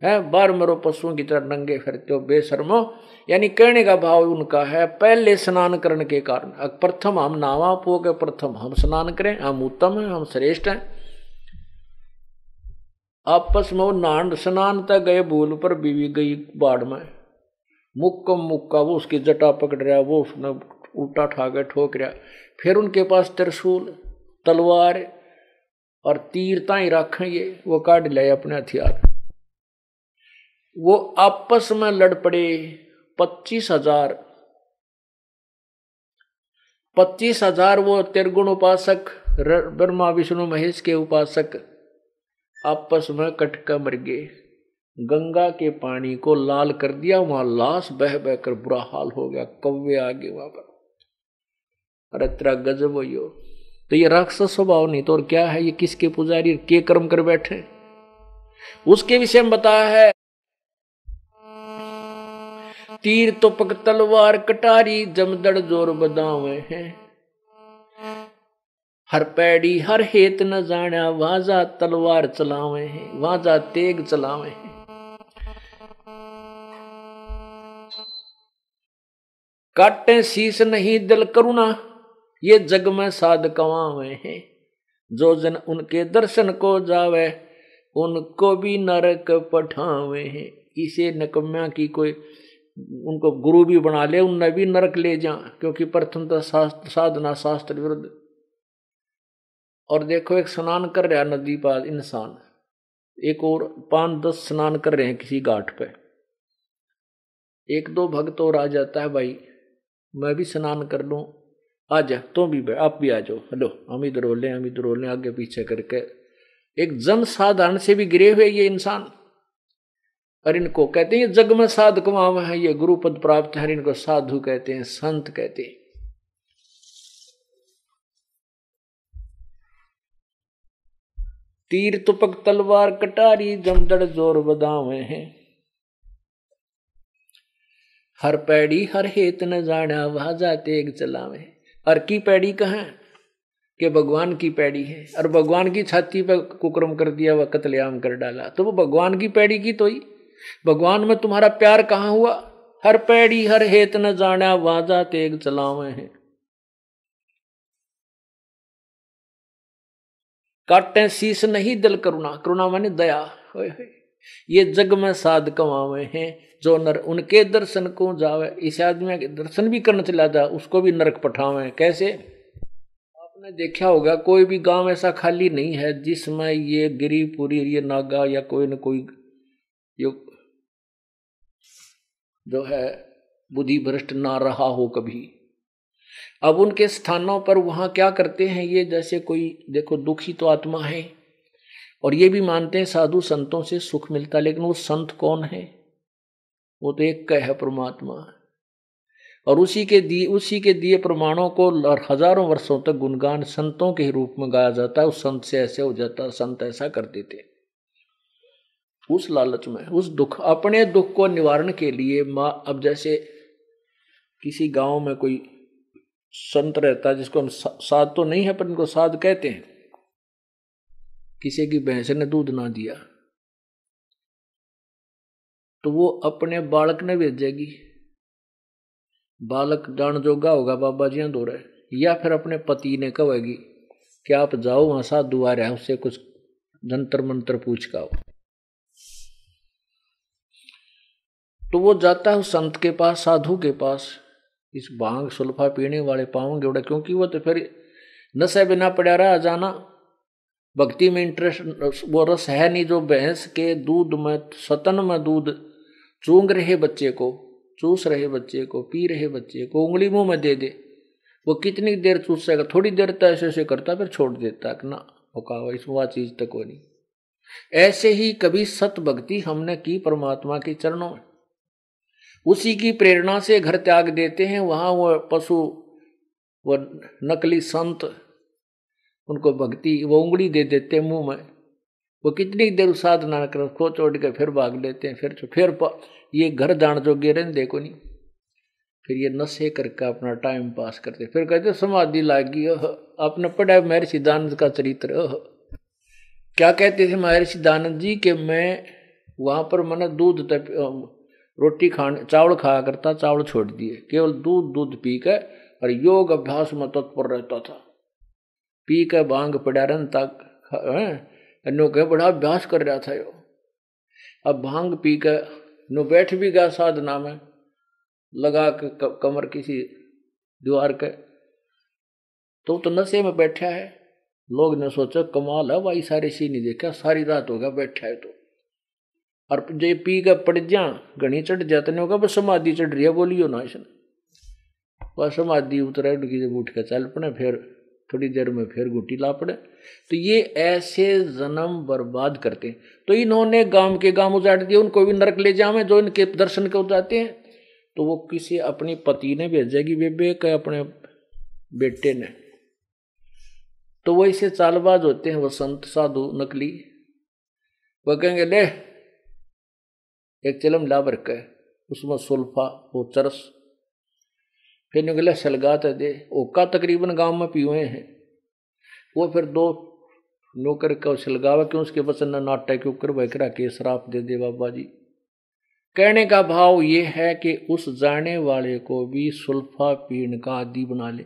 है, बार मरो पशुओं की तरह नंगे फिरते हो, बेशर्मो यानी कहने का भाव उनका है, पहले स्नान करने के कारण। प्रथम हम नावा पो के प्रथम हम स्नान करें, हम उत्तम हैं, हम श्रेष्ठ हैं। आपस में वो नान स्नान तक गए भूल पर बीवी गई बाढ़ में। मुक्का मुक्का, वो उसकी जटा पकड़ रहा, वो उसने उल्टा ठा के ठोक रहा। फिर उनके पास त्रिशूल, तलवार और तीर ताई रखें ये, वो काट ले अपने हथियार। वो आपस में लड़ पड़े पच्चीस हज़ार। पच्चीस हज़ार वो त्रिगुण उपासक ब्रह्मा, विष्णु, महेश के उपासक आपस में कटका मर गए। गंगा के पानी को लाल कर दिया, वहाँ लाश बह बह कर बुरा हाल हो गया, कौवे आ गए वहाँ पर। अरे तेरा गजब हो तो ये राक्षस स्वभाव नहीं तो और क्या है? ये किसके पुजारी के कर्म कर बैठे? उसके विषय में बताया है। तीर तो पक तलवार कटारी, जमदड़ ज़ोर बदावे हैं। हर पैड़ी, हर हेत न जाना वाजा तलवार चलावे हैं, वाजा तेग चलावे हैं। काटे शीश नहीं दिल करुणा, ये जग में साध कवावे हैं। जो जन उनके दर्शन को जावे, उनको भी नरक पठावे हैं। इसे नकम्या की कोई, उनको गुरु भी बना ले उन भी नरक ले जा क्योंकि प्रथम तो साधना शास्त्र विरुद्ध। और देखो, एक स्नान कर रहा नदी पास इंसान। एक और पाँच दस स्नान कर रहे हैं किसी घाट पे। एक दो भक्त और आ जाता है, भाई, मैं भी स्नान कर लूँ। आ जा, तुम भी आप भी आ जाओ। हेलो, हम इधर रोल हम इधर रोल आगे पीछे करके। एक जन साधारण से भी गिरे हुए ये इंसान। और इनको कहते हैं जग में साध कमाव है, ये गुरु पद प्राप्त है इनको साधु कहते हैं, संत कहते हैं। तीर तुपक तलवार कटारी जमदड़ ज़ोर बदावे हैं। हर पैड़ी हर हेत न जाना वहाँ जाते एक चलावे। और की पैड़ी कहा? कि भगवान की पैड़ी है। और भगवान की छाती पर कुक्रम कर दिया वह कतलेआम कर डाला। तो वो भगवान की पैड़ी की तो ही। भगवान में तुम्हारा प्यार कहाँ हुआ? हर पैड़ी हर हेत न जाना वाजा तेग चलावे हैं। काटे शीश नहीं दिल करुणा करुणा माने दया। ये जग में साध कमावे हैं, जो नर उनके दर्शन को जावे। इस आदमी के दर्शन भी करना चला जा, उसको भी नरक पठावे। कैसे? आपने देखा होगा, कोई भी गाँव ऐसा खाली नहीं है, जिसमें ये गिरीपुरी ये नागा या कोई न कोई यो जो है बुद्धि भ्रष्ट ना रहा हो कभी। अब उनके स्थानों पर वहाँ क्या करते हैं? ये जैसे कोई, देखो, दुखी तो आत्मा है, और ये भी मानते हैं साधु संतों से सुख मिलता है, लेकिन वो संत कौन है? वो तो एक कह है परमात्मा। और उसी के दिए उसी के दिए प्रमाणों को और हज़ारों वर्षों तक गुणगान संतों के रूप में गाया जाता है, उस संत से ऐसे हो जाता, संत ऐसा कर देते उस लालच में, उस दुख, अपने दुख को निवारण के लिए माँ, अब जैसे किसी गाँव में कोई संत रहता है, जिसको हम साध तो नहीं है, पर इनको साध कहते हैं। किसी की भैंस ने दूध ना दिया तो वो अपने बालक ने भेजेगी बालक जान जोगा होगा, बाबा जी दो रहे। या फिर अपने पति ने कहेगी कि आप जाओ, वहाँ साधु आ रहे है, उससे कुछ जंतर मंत्र पूछ का तो वो जाता है संत के पास, साधु के पास। इस भाँग सुल्फा पीने वाले पाओगे उड़ा क्योंकि वो तो फिर नशे बिना पड़ा रहा जाना, भक्ति में इंटरेस्ट वो रस है नहीं जो भैंस के दूध में, सतन में दूध चूंग रहे बच्चे को, चूस रहे बच्चे को, पी रहे बच्चे को, उंगली मुँह में दे दे। वो कितनी देर चूसेगा थोड़ी देर तो ऐसे ऐसे करता, फिर छोड़ देता कि ना होगा इसमें वह चीज़ तक वो नहीं। ऐसे ही कभी सत भक्ति हमने की परमात्मा के चरणों में। उसी की प्रेरणा से घर त्याग देते हैं। वहाँ वह पशु, वो नकली संत, उनको भक्ति, वो उंगली दे देते हैं मुँह में। वो कितनी देर साधना कर, खो चोट के फिर भाग लेते हैं, फिर फिर ये घर जान जो गिरे देखो नहीं। फिर ये नशे करके अपना टाइम पास करते फिर कहते समाधि लागी आपने पढ़ा महर्षि दानंद का चरित्र क्या कहते थे महर्षि दानंद जी के मैं, वहाँ पर मैंने दूध तप रोटी खाने, चावल खाया करता चावल छोड़ दिए। केवल दूध दूध पी के और योग अभ्यास में तत्पर रहता था। पी के भाँग पड़ा रन तक नो के बड़ा अभ्यास कर रहा था यो। अब भाँग पी के नो बैठ भी गया साधना में। लगा के कमर किसी दीवार के। तो तो नशे में बैठा है। लोग ने सोचा, कमाल है भाई, सारे सी नहीं देखा, सारी रात होगा बैठा है तो। और जो पी का पड़ जा घनी चढ़ जाते नहीं होगा, बस समाधि चढ़ रही है, बोलियो ना इसने। बस समाधि उतरे उठकी जब उठ के चल पड़े, फिर थोड़ी देर में फिर गुटी ला पड़े। तो ये ऐसे जन्म बर्बाद करते हैं। तो इन्होंने गाँव के गाँव उजाड़ दिए, उनको भी नरक ले जावे, जो इनके दर्शन को जाते हैं। तो वो किसी अपनी पति ने भेजेगी, बेबे के अपने बेटे ने। तो वो इसे चालबाज होते हैं वो संत साधु, नकली। वह कहेंगे, ले एक है उसमें सुल्फा वो चरस फिर निकले सलगात दे। ओका तकरीबन गाँव में पीए हैं। वो फिर दो नौकर का सलगावा क्यों? उसके बचन नाटा के ऊपर बकरा के श्राप दे दे बाबा जी। कहने का भाव ये है कि उस जाने वाले को भी सुल्फा पीण का आदि बना ले।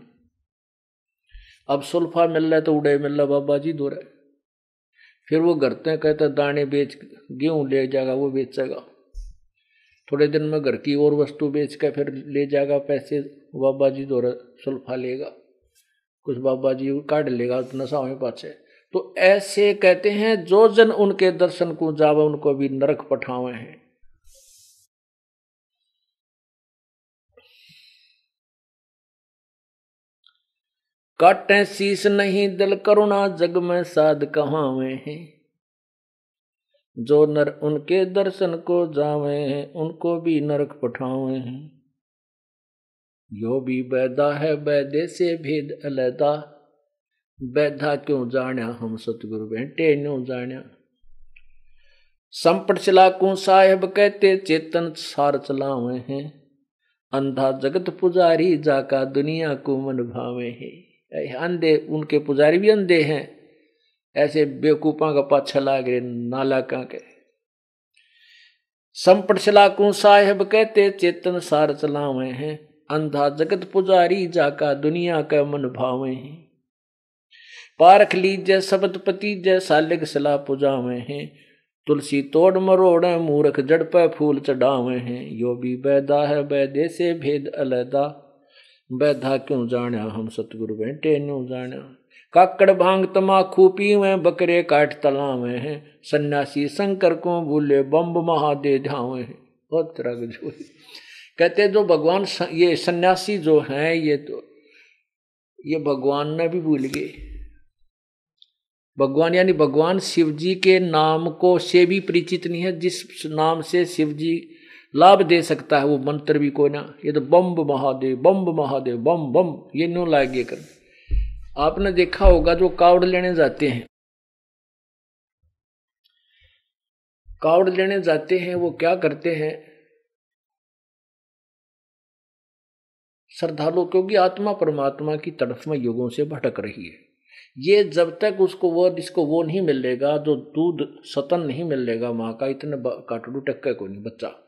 अब सुल्फा मिल रहा है तो उड़े मिल रहा बाबा जी दो फिर वो करते कहते दाने बेच, गेहूँ ले जाएगा, वो बेचेगा। थोड़े दिन में घर की और वस्तु बेच कर फिर ले जाएगा, पैसे बाबा जी दो सुल्फा लेगा, कुछ बाबा जी काट लेगा तो नशा पाछे तो ऐसे कहते हैं, जो जन उनके दर्शन को जावे, उनको भी नरक पठावे हैं। काटे शीश नहीं, दिल करुणा जग में साध कहावे हैं। जो नर उनके दर्शन को जावे उनको भी नरक पठावे यो भी बैदा है बैदे से भेद अलैदा। बैदा क्यों जाण्या हम सतगुरु बैठे न्यू जाण्या। संपट चलाकू साहेब कहते, चेतन सार चलावे हैं। अंधा जगत पुजारी जाका दुनिया को मन भावे है। अंधे, उनके पुजारी भी अंधे हैं। ऐसे बेकूफा का पाछा लाग रहे नालाका के? संपट चलाकू साहेब कहते, चेतन सार चलावे हैं, अंधा जगत पुजारी जाका दुनिया का मन भावे हैं। पारख लीजय पति जय सालिक सला पुजावे हैं। तुलसी तोड़ मरोड़, मूर्ख जड़ पे फूल चढ़ावे हैं। यो भी बैदा है बैदे से भेद अलैदा। बैधा क्यों जाण्या हम सतगुरु बैठे न्यू जाण्या काकड़ भाँग तमाखू पीवे बकरे काट तलावे हैं। सन्यासी शंकर को भूले बम्ब महादे ध्यावे हैं। बहुत तरह के जो कहते जो भगवान ये सन्यासी जो हैं, ये तो ये भगवान ने भी भूल गए। भगवान, यानी भगवान शिव जी के नाम को से भी परिचित नहीं है। जिस नाम से शिव जी लाभ दे सकता है, वो मंत्र भी कोई ना। ये तो बम्ब महादेव बम्ब महादेव बम बम ये नो लागे कर आपने देखा होगा जो कावड़ लेने जाते हैं। कावड़ लेने जाते हैं, वो क्या करते हैं? श्रद्धालु, क्योंकि आत्मा परमात्मा की तरफ़ में युगों से भटक रही है। ये जब तक उसको वो, जिसको वो नहीं मिलेगा, जो दूध, सतन नहीं मिलेगा, माँ का इतने काटड़ू टक्का को नहीं, बच्चा।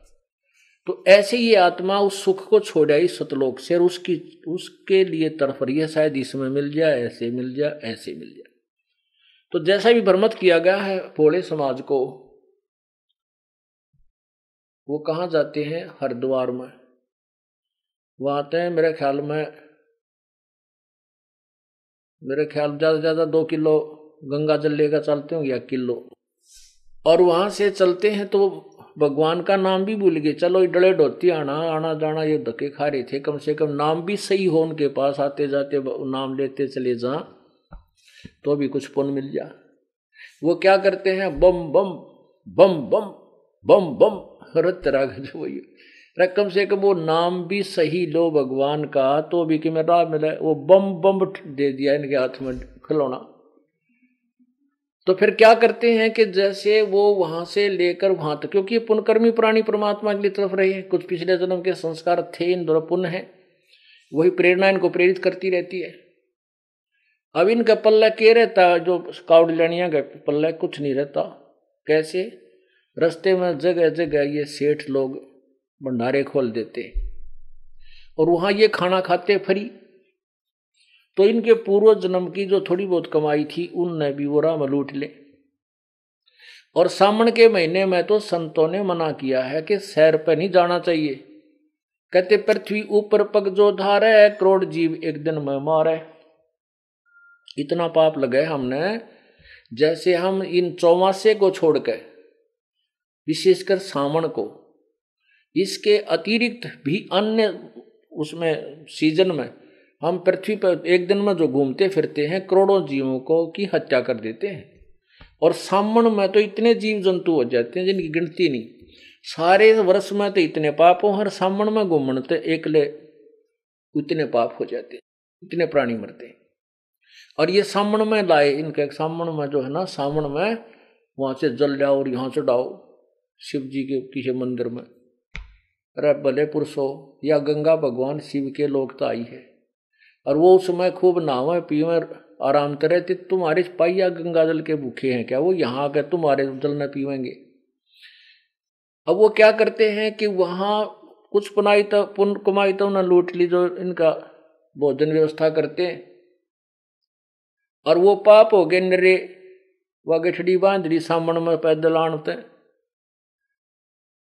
तो ऐसे ही आत्मा उस सुख को छोड़ आई सतलोक से और उसकी, उसके लिए तरफ़ रही है, शायद इसमें मिल जाए, ऐसे मिल जाए, ऐसे मिल जाए। तो जैसा भी भ्रमत किया गया है पोड़े समाज को, वो कहाँ जाते हैं? हरिद्वार में। वह आते हैं, मेरे ख्याल में, मेरे ख्याल ज़्यादा ज़्यादा दो किलो गंगा जल लेकर चलते होंगे या किलो। और वहाँ से चलते हैं तो भगवान का नाम भी भूल गए। चलो डले डोती आना आना, जाना, ये धक्के खा रहे थे। कम से कम नाम भी सही हो उनके पास। आते जाते नाम लेते चले जा तो भी कुछ पुण्य मिल जा। वो क्या करते हैं? बम बम बम बम बम बम रत राग जो वही कम से कम वो नाम भी सही लो भगवान का तो भी कि मेरा मिला, वो बम बम दे दिया इनके हाथ में, खिलौना। तो फिर क्या करते हैं कि जैसे वो वहाँ से लेकर वहाँ तक, क्योंकि ये पुनकर्मी प्राणी परमात्मा की तरफ़ रहे हैं, कुछ पिछले जन्म के संस्कार थे, इन दोनों पुण्य है, वही प्रेरणा इनको प्रेरित करती रहती है। अब इनका पल्ला के रहता, जो काउड लेनिया का पल्ला कुछ नहीं रहता। कैसे? रस्ते में जगह जगह ये सेठ लोग भंडारे खोल देते और वहाँ ये खाना खाते फ्री। तो इनके पूर्व जन्म की जो थोड़ी बहुत कमाई थी, उनने भी वो राम लूट ले। और सामन के महीने में तो संतों ने मना किया है कि सैर पर नहीं जाना चाहिए। कहते, पृथ्वी ऊपर पग जो धार है करोड़ जीव एक दिन में मारे। इतना पाप लगे हमने, जैसे हम इन चौमासे को छोड़कर, विशेषकर सावन को। इसके अतिरिक्त भी अन्य उसमें सीज़न में हम पृथ्वी पर एक दिन में जो घूमते फिरते हैं, करोड़ों जीवों को की हत्या कर देते हैं। और सामण में तो इतने जीव जंतु हो जाते हैं जिनकी गिनती नहीं। सारे वर्ष में तो इतने पाप हो, हर सामण में घूमण तो एकले इतने पाप हो जाते हैं, इतने प्राणी मरते हैं। और ये सामण में लाए, इनके सामण में जो है ना, सामण में वहाँ से जल जाओ और यहाँ से डाओ, शिव जी के किसी मंदिर में। अरे भले पुरुषो, या गंगा भगवान शिव के लोकता आई है। और वो उस समय खूब नहावे, पीवे आराम करे थे तुम्हारे पाइया गंगा जल के भूखे हैं क्या? वो यहाँ आकर तुम्हारे जल न पीवेंगे। अब वो क्या करते हैं कि वहाँ कुछ पुनाई तो पुन कुमाई तो उन्हें लूट ली जो इनका भोजन व्यवस्था करते हैं। और वो पाप हो गए नरे व गठड़ी बाँध ली सामन में पैदल आणते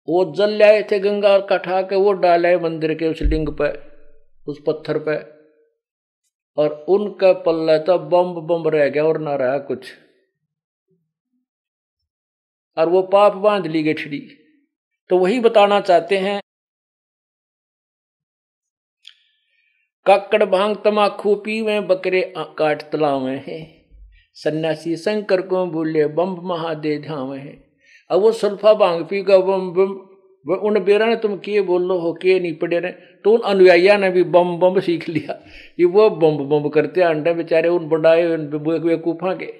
वो जल लाए थे गंगा कठा के वो डाले मंदिर के उस लिंग पे, उस पत्थर पे। और उनका पल्ला तो बम बम रह गया और ना रहा कुछ। और वो पाप बाँध ली गठड़ी। तो वही बताना चाहते हैं, काकड़ भाँग तमाखू पीवे, बकरे काट तलावे हैं। सन्यासी शंकर को बोले बम महादे धावे हैं। अब वो सुल्फा भाँग पी का बम बम उन बेरा ने तुम किए बोलो हो के नहीं पड़े रहे तो उन अनुयायिया ने भी बम बम सीख लिया। ये वो बम बम करते अंडे बेचारे उन बढ़ाए बेकूफा के।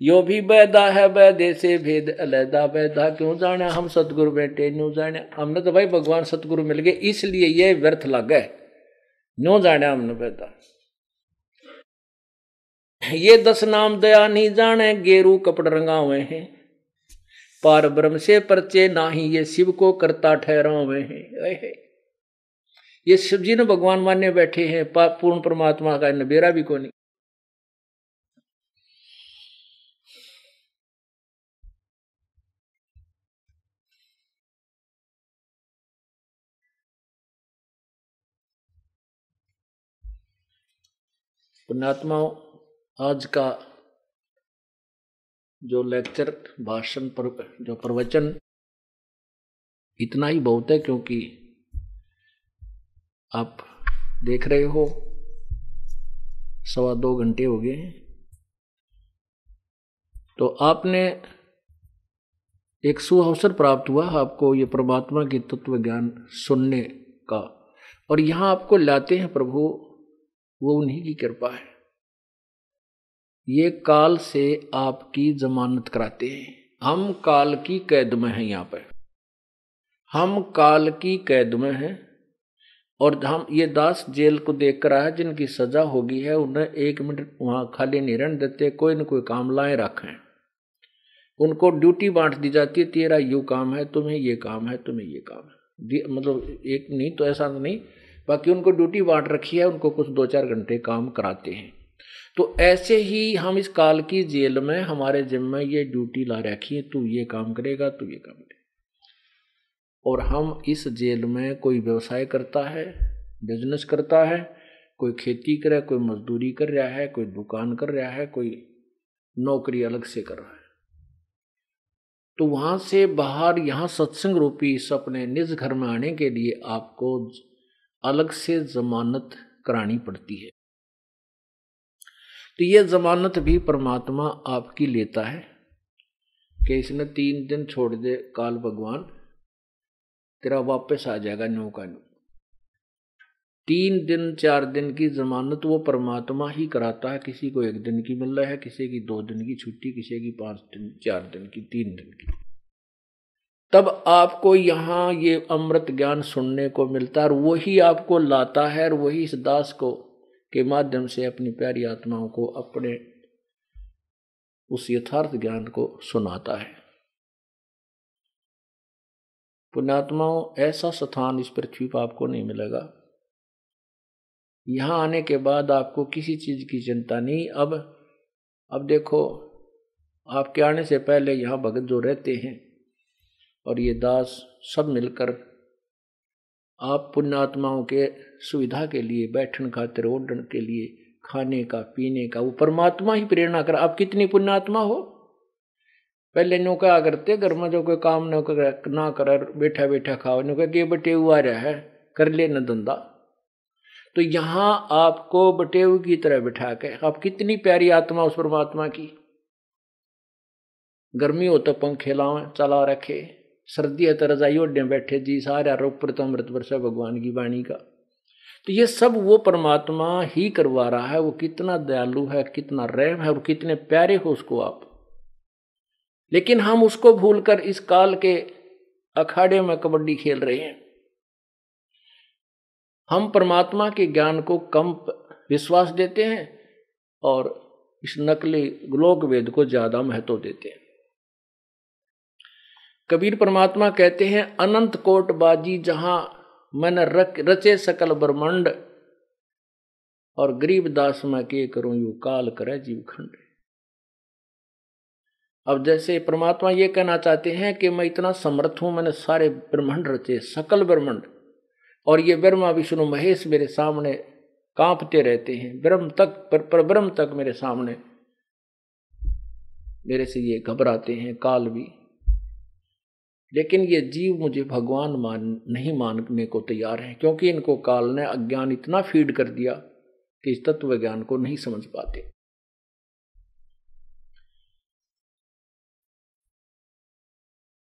यो भी बैदा है बैदे से भेद अलहदा बैदा क्यों जाने? हम सतगुरु बैठे न्यू जाने। हमने तो भाई भगवान सतगुरु मिल गए, इसलिए ये व्यर्थ लग गए। न्यू जाने हमने बैदा ये दस नाम दया नहीं जाने, गेरू कपड़ रंगा हुए हैं। पार ब्रह्म से परचे ना ही ये शिव को करता ठहरा हुए हैं। ये शिव जी ने भगवान मान्य बैठे हैं पूर्ण परमात्मा का नबेरा भी को नहीं पुण्यात्माओं आज का जो लेक्चर भाषण पर, जो प्रवचन, इतना ही बहुत है क्योंकि आप देख रहे हो, सवा दो घंटे हो गए हैं। तो आपने एक सुअवसर प्राप्त हुआ आपको ये परमात्मा की तत्व ज्ञान सुनने का। और यहाँ आपको लाते हैं प्रभु, वो उन्हीं की कृपा है। ये काल से आपकी जमानत कराते हैं। हम काल की कैद में हैं यहाँ पर। हम काल की कैद में हैं और हम, ये दास जेल को देख कर आया, जिनकी सजा होगी है, उन्हें एक मिनट वहाँ खाली रहने देते, कोई न कोई काम लाए रखें। उनको ड्यूटी बांट दी जाती है, तेरा यू काम है, तुम्हें ये काम है, तुम्हें ये काम है। मतलब एक, नहीं तो ऐसा नहीं, बाकी उनको ड्यूटी बांट रखी है, उनको कुछ दो चार घंटे काम कराते हैं। तो ऐसे ही हम इस काल की जेल में, हमारे जिम में ये ड्यूटी ला रखी है, तू ये काम करेगा, तू ये काम करेगा। और हम इस जेल में कोई व्यवसाय करता है बिज़नेस करता है, कोई खेती करे कोई मजदूरी कर रहा है, कोई दुकान कर रहा है, कोई नौकरी अलग से कर रहा है। तो वहाँ से बाहर यहाँ सत्संग रूपी इस अपने निज घर में आने के लिए आपको अलग से जमानत करानी पड़ती है। तो ये जमानत भी परमात्मा आपकी लेता है कि इसने तीन दिन छोड़ दे काल भगवान, तेरा वापस आ जाएगा न्यू का न्यू तीन दिन, चार दिन की जमानत वो परमात्मा ही कराता है। किसी को एक दिन की मिल रहा है, किसी की दो दिन की छुट्टी, किसी की पाँच दिन, चार दिन की, तीन दिन की। तब आपको यहाँ ये अमृत ज्ञान सुनने को मिलता है और वही आपको लाता है और वही इस दास को के माध्यम से अपनी प्यारी आत्माओं को अपने उस यथार्थ ज्ञान को सुनाता है। पुण्यात्माओं, ऐसा स्थान इस पृथ्वी पर आपको नहीं मिलेगा। यहाँ आने के बाद आपको किसी चीज़ की चिंता नहीं। अब अब देखो, आपके आने से पहले यहाँ भगत जो रहते हैं और ये दास सब मिलकर आप पुण्यात्माओं के सुविधा के लिए, बैठन खातिर, ओढ़न के लिए, खाने का, पीने का, वो परमात्मा ही प्रेरणा कर, आप कितनी पुण्यात्मा हो? पहले नो क्या करते, घर में जो कोई काम न कर, ना कर, बैठा बैठा खाओ नो क्या बटे हुआ रहा है, कर ले न धंधा। तो यहाँ आपको बटेव की तरह बिठा के, आप कितनी प्यारी आत्मा उस परमात्मा की। गर्मी हो तो पंखे लावे चला रखे। सर्दी है तो रजाई ओढ़े बैठे जी, सारा ऊपर तो अमृत वर्षा भगवान की वाणी का। तो ये सब वो परमात्मा ही करवा रहा है, वो कितना दयालु है, कितना रहम है और कितने प्यारे हो उसको आप। लेकिन हम उसको भूलकर इस काल के अखाड़े में कबड्डी खेल रहे हैं। हम परमात्मा के ज्ञान को कम विश्वास देते हैं और इस नकली ग्लोक वेद को ज़्यादा महत्व देते हैं। कबीर परमात्मा कहते हैं अनंत कोट बाजी जहाँ मन रचे सकल ब्रह्मंड और गरीब दास मैं के करूँ यू काल करे जीव खंड। अब जैसे परमात्मा ये कहना चाहते हैं कि मैं इतना समर्थ हूँ मैंने सारे ब्रह्मांड रचे सकल ब्रह्मांड और ये ब्रह्मा विष्णु महेश मेरे सामने कांपते रहते हैं ब्रह्म तक पर, पर ब्रह्म तक मेरे सामने मेरे से ये घबराते हैं काल भी। लेकिन ये जीव मुझे भगवान मान, नहीं मानने को तैयार है, क्योंकि इनको काल ने अज्ञान इतना फ़ीड कर दिया कि इस तत्व ज्ञान को नहीं समझ पाते।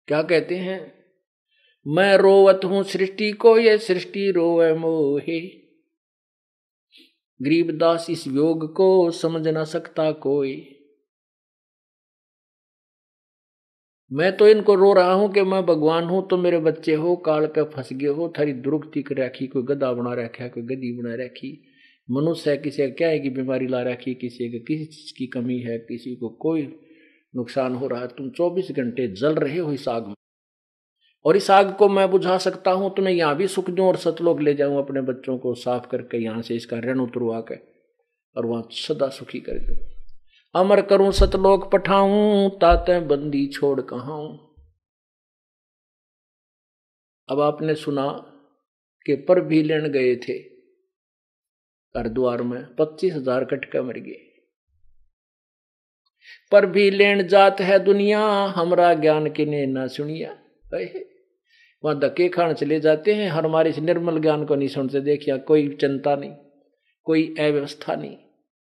क्या कहते हैं? मैं रोवत हूँ सृष्टि को, ये सृष्टि रोवे मोहे। गरीबदास इस योग को समझ ना सकता कोई। मैं तो इनको रो रहा हूँ कि मैं भगवान हूँ तो मेरे बच्चे हो, काल के फंस गए हो, थारी दुरुक्ति कर रखी, कोई गदा बना रखा, कोई गदी बना रखी। मनुष्य है किसी, क्या है कि बीमारी ला रखी, किसी, का किसी चीज़ की कमी है, किसी को कोई नुकसान हो रहा है। तुम चौबीस घंटे जल रहे हो इस आग में। और इस आग को मैं बुझा सकता हूँ, तुम्हें यहाँ भी सुख दूँ और सतलोक ले जाऊँ अपने बच्चों को साफ़ करके, यहाँ से इसका ऋण उतरवा के, और वहाँ सदा सुखी कर दूँ। अमर करूँ सतलोक पठाऊं ताते बंदी छोड़ कहा अब आपने सुना कि पर भी लेन गए थे। हरिद्वार में पच्चीस हज़ार कटका मर गए। पर भी लेन जात है दुनिया, हमरा ज्ञान किने ना सुनिया। वहाँ धक्के खान चले जाते हैं, हर हमारे निर्मल ज्ञान को नहीं सुनते देखिया, कोई चिंता नहीं, कोई अव्यवस्था नहीं।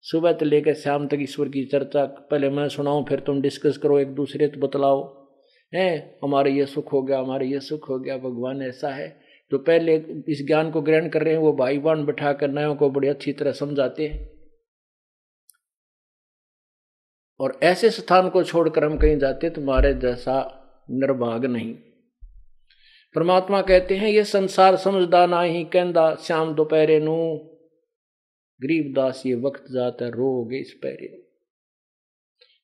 सुबह से लेकर शाम तक ईश्वर की चर्चा, पहले मैं सुनाऊँ, फिर तुम डिस्कस करो, एक दूसरे तो बतलाओ। है? हमारे ये सुख हो गया, हमारे ये सुख हो गया, भगवान ऐसा है। तो पहले इस ज्ञान को ग्रहण कर रहे हैं, वो भाई बहन बैठा कर नयों को बड़ी अच्छी तरह समझाते हैं। और ऐसे स्थान को छोड़कर हम कहीं जाते तुम्हारे जैसा निर्भाग नहीं। परमात्मा कहते हैं, ये संसार समझदा ना ही कहता श्याम दोपहरे नू गरीबदास ये वक्त जाता रोगे इस पैरे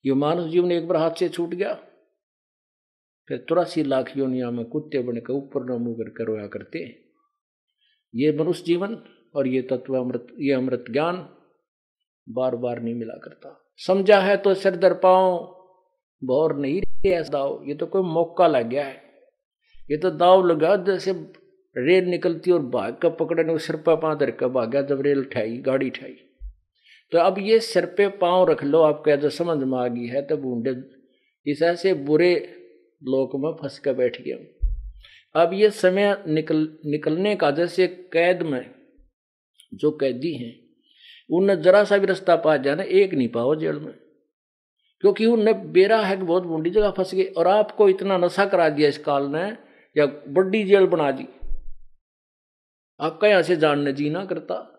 ये मानव जीवन एक बार हाथ से छूट गया। फिर तुरासी लाख योनिया में कुत्ते बन के ऊपर न मुँह कर रोया करते ये मनुष्य जीवन और ये तत्व अमृत, ये अमृत ज्ञान बार बार नहीं मिला करता। समझा है तो सिर दर पाओ बौर नहीं ऐसा दाव। ये तो कोई मौका लग गया है। ये तो दाव लगा जैसे रेल निकलती और भाग का पकड़ने सिर पे पाँव धर कर भागा जब रेल उठाई, गाड़ी उठाई। तो अब ये सिर पे पाँव रख लो, आपको जब समझ में आ गई है तो बूंदे इस ऐसे बुरे लोक में फंस कर बैठ गया अब ये समय निकल, निकलने का जैसे कैद में जो कैदी हैं, उनने जरा सा भी रास्ता पा जाना एक नहीं पाओ जेल में। क्योंकि उनने बेरा है कि बहुत बूढ़ी जगह फंस गई, और आपको इतना नशा करा दिया इस काल ने, या बड़ी जेल बना दी। आपका यहाँ से जानने जीना करता।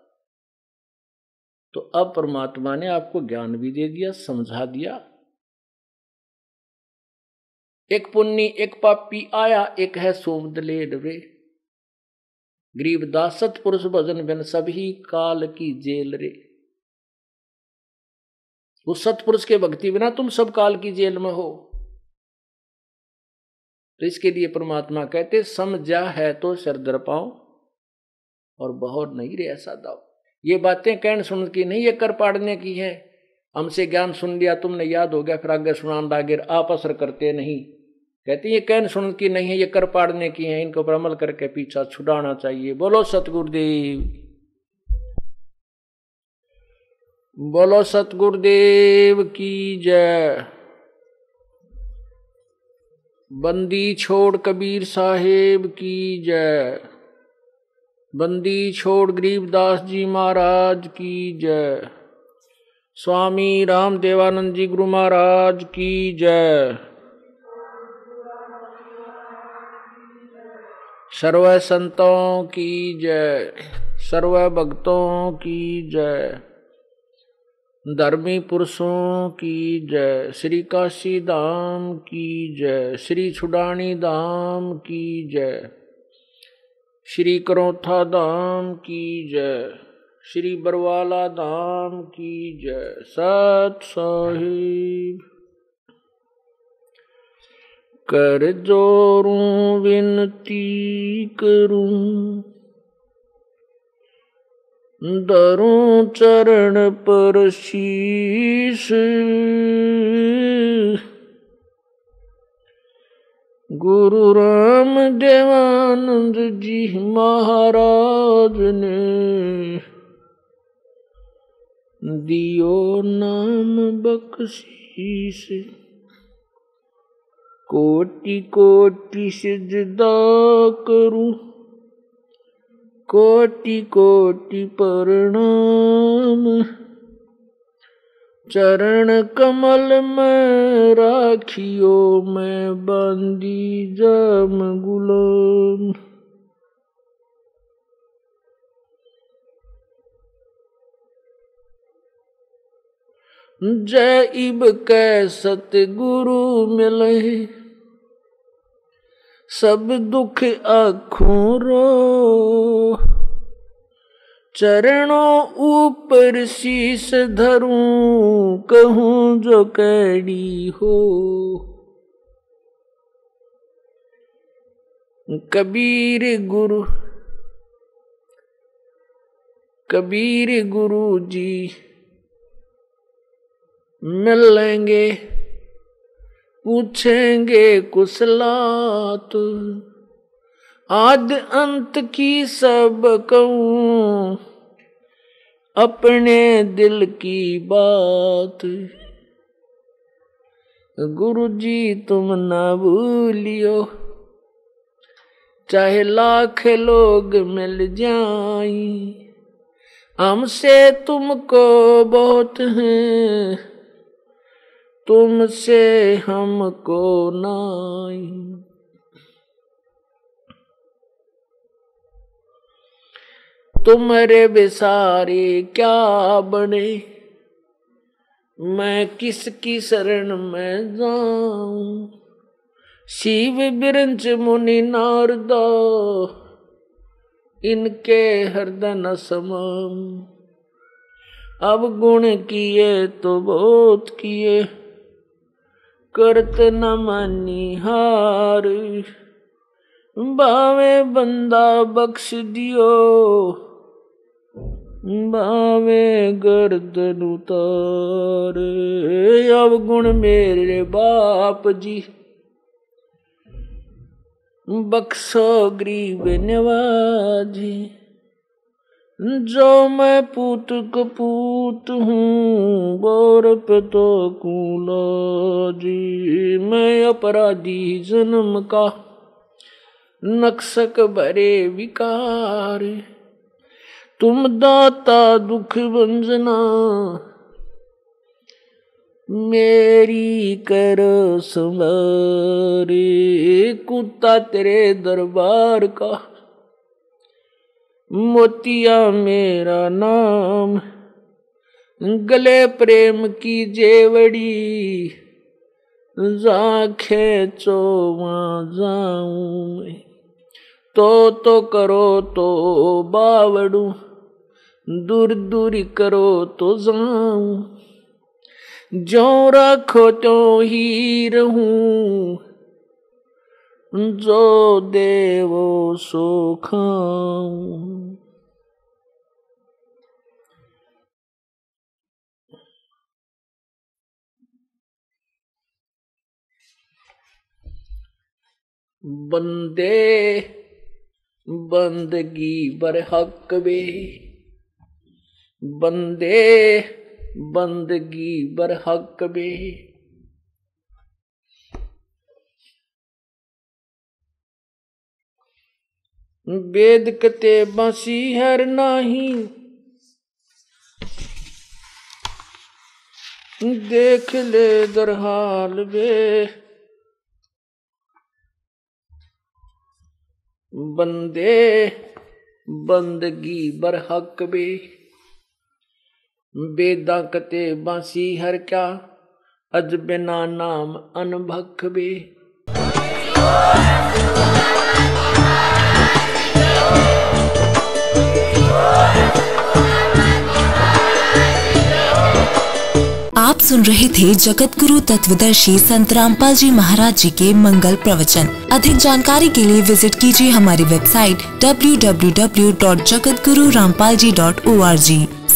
तो अब परमात्मा ने आपको ज्ञान भी दे दिया, समझा दिया। एक पुण्य, एक पापी आया, एक है सोमदले डबे गरीब दासत पुरुष भजन बिन सभी काल की जेल रे। उस सतपुरुष के भक्ति बिना तुम सब काल की जेल में हो। तो इसके लिए परमात्मा कहते, समझा है तो सर दर पाओ और बहुत नहीं रे ऐसा दाओ ये बातें कहने सुन की नहीं, ये कर पाड़ने की है। हमसे ज्ञान सुन लिया, तुमने याद हो गया, फिर आगे सुनान दागिर, आप असर करते नहीं। कहते ये कहन सुन की नहीं है, ये कर पाड़ने की है। इनको पर अमल करके पीछा छुड़ाना चाहिए। बोलो, सतगुरुदेव। बोलो, सतगुरुदेव की जय। बंदी छोड़ कबीर साहेब की जय। बंदी छोड़ गरीबदास जी महाराज की जय। स्वामी राम देवानंद जी गुरु महाराज की जय। सर्व संतों की जय, सर्व भक्तों की जय। धर्मी पुरुषों की जय, श्री काशी धाम की जय, श्री छुडानी धाम की जय। श्री करोथा धाम की जय। श्री बरवाला धाम की जय। सत साहिब। कर जोरूं, विनती करूँ। दरूं चरण पर शीश। गुरु राम देवानंद जी महाराज ने दियो नाम बख्शीश। कोटि कोटि सिजदा करूँ कोटि कोटि प्रणाम। चरण कमल में राखियो में बंदी जम गुलाम। जय इब कै सतगुरु मिले सब दुख आखों रो। चरणों ऊपर शीस धरूं, कहूँ जो कैडी हो। कबीर गुरु कबीर गुरु जी, मिल लेंगे, पूछेंगे कुशलात आद अंत की सब कहूँ, अपने दिल की बात। गुरु जी, तुम ना भूलियो, चाहे लाख लोग मिल जाई, हमसे तुमको बहुत है, तुमसे हमको नाई। तुम्हारे बेसारे क्या बने? मैं किसकी शरण में जाऊँ? शिव बिरंच मुनि नारदा, इनके हृदय न समम अब गुण किए तो बहुत किए, करत न मानी हार। बावे बंदा बख्श दियो बावे गर्दन उतार अब गुण मेरे बाप जी बख्शो गरीब नवाजी जो मैं पूत कपूत हूँ बोर पे तो जी मैं अपराधी जन्म का नक्सक भरे विकार तुम दाता दुख बंजना मेरी कर संवारे, कुत्ता तेरे दरबार का। मोतिया मेरा नाम, गले प्रेम की जेवड़ी। जा खेचो जाऊँ तो तो करो तो बावड़ू। दूर दूरी करो तो जाऊँ। जो रखो तो ही रहूँ। जो देवो सो खाऊं। बंदे, बंदगी बर हक बे बंदे, बंदगी बर हक बे वेद कते बसी हर नाही। देख ले दरहाल बे बंदे, बंदगी बरहक बे बेदा कते बासी हर क्या, अज बिना नाम अनभक बे आप सुन रहे थे जगत गुरु तत्वदर्शी संत रामपाल जी महाराज जी के मंगल प्रवचन। अधिक जानकारी के लिए विज़िट कीजिए हमारी वेबसाइट www.jagatgururampalji.org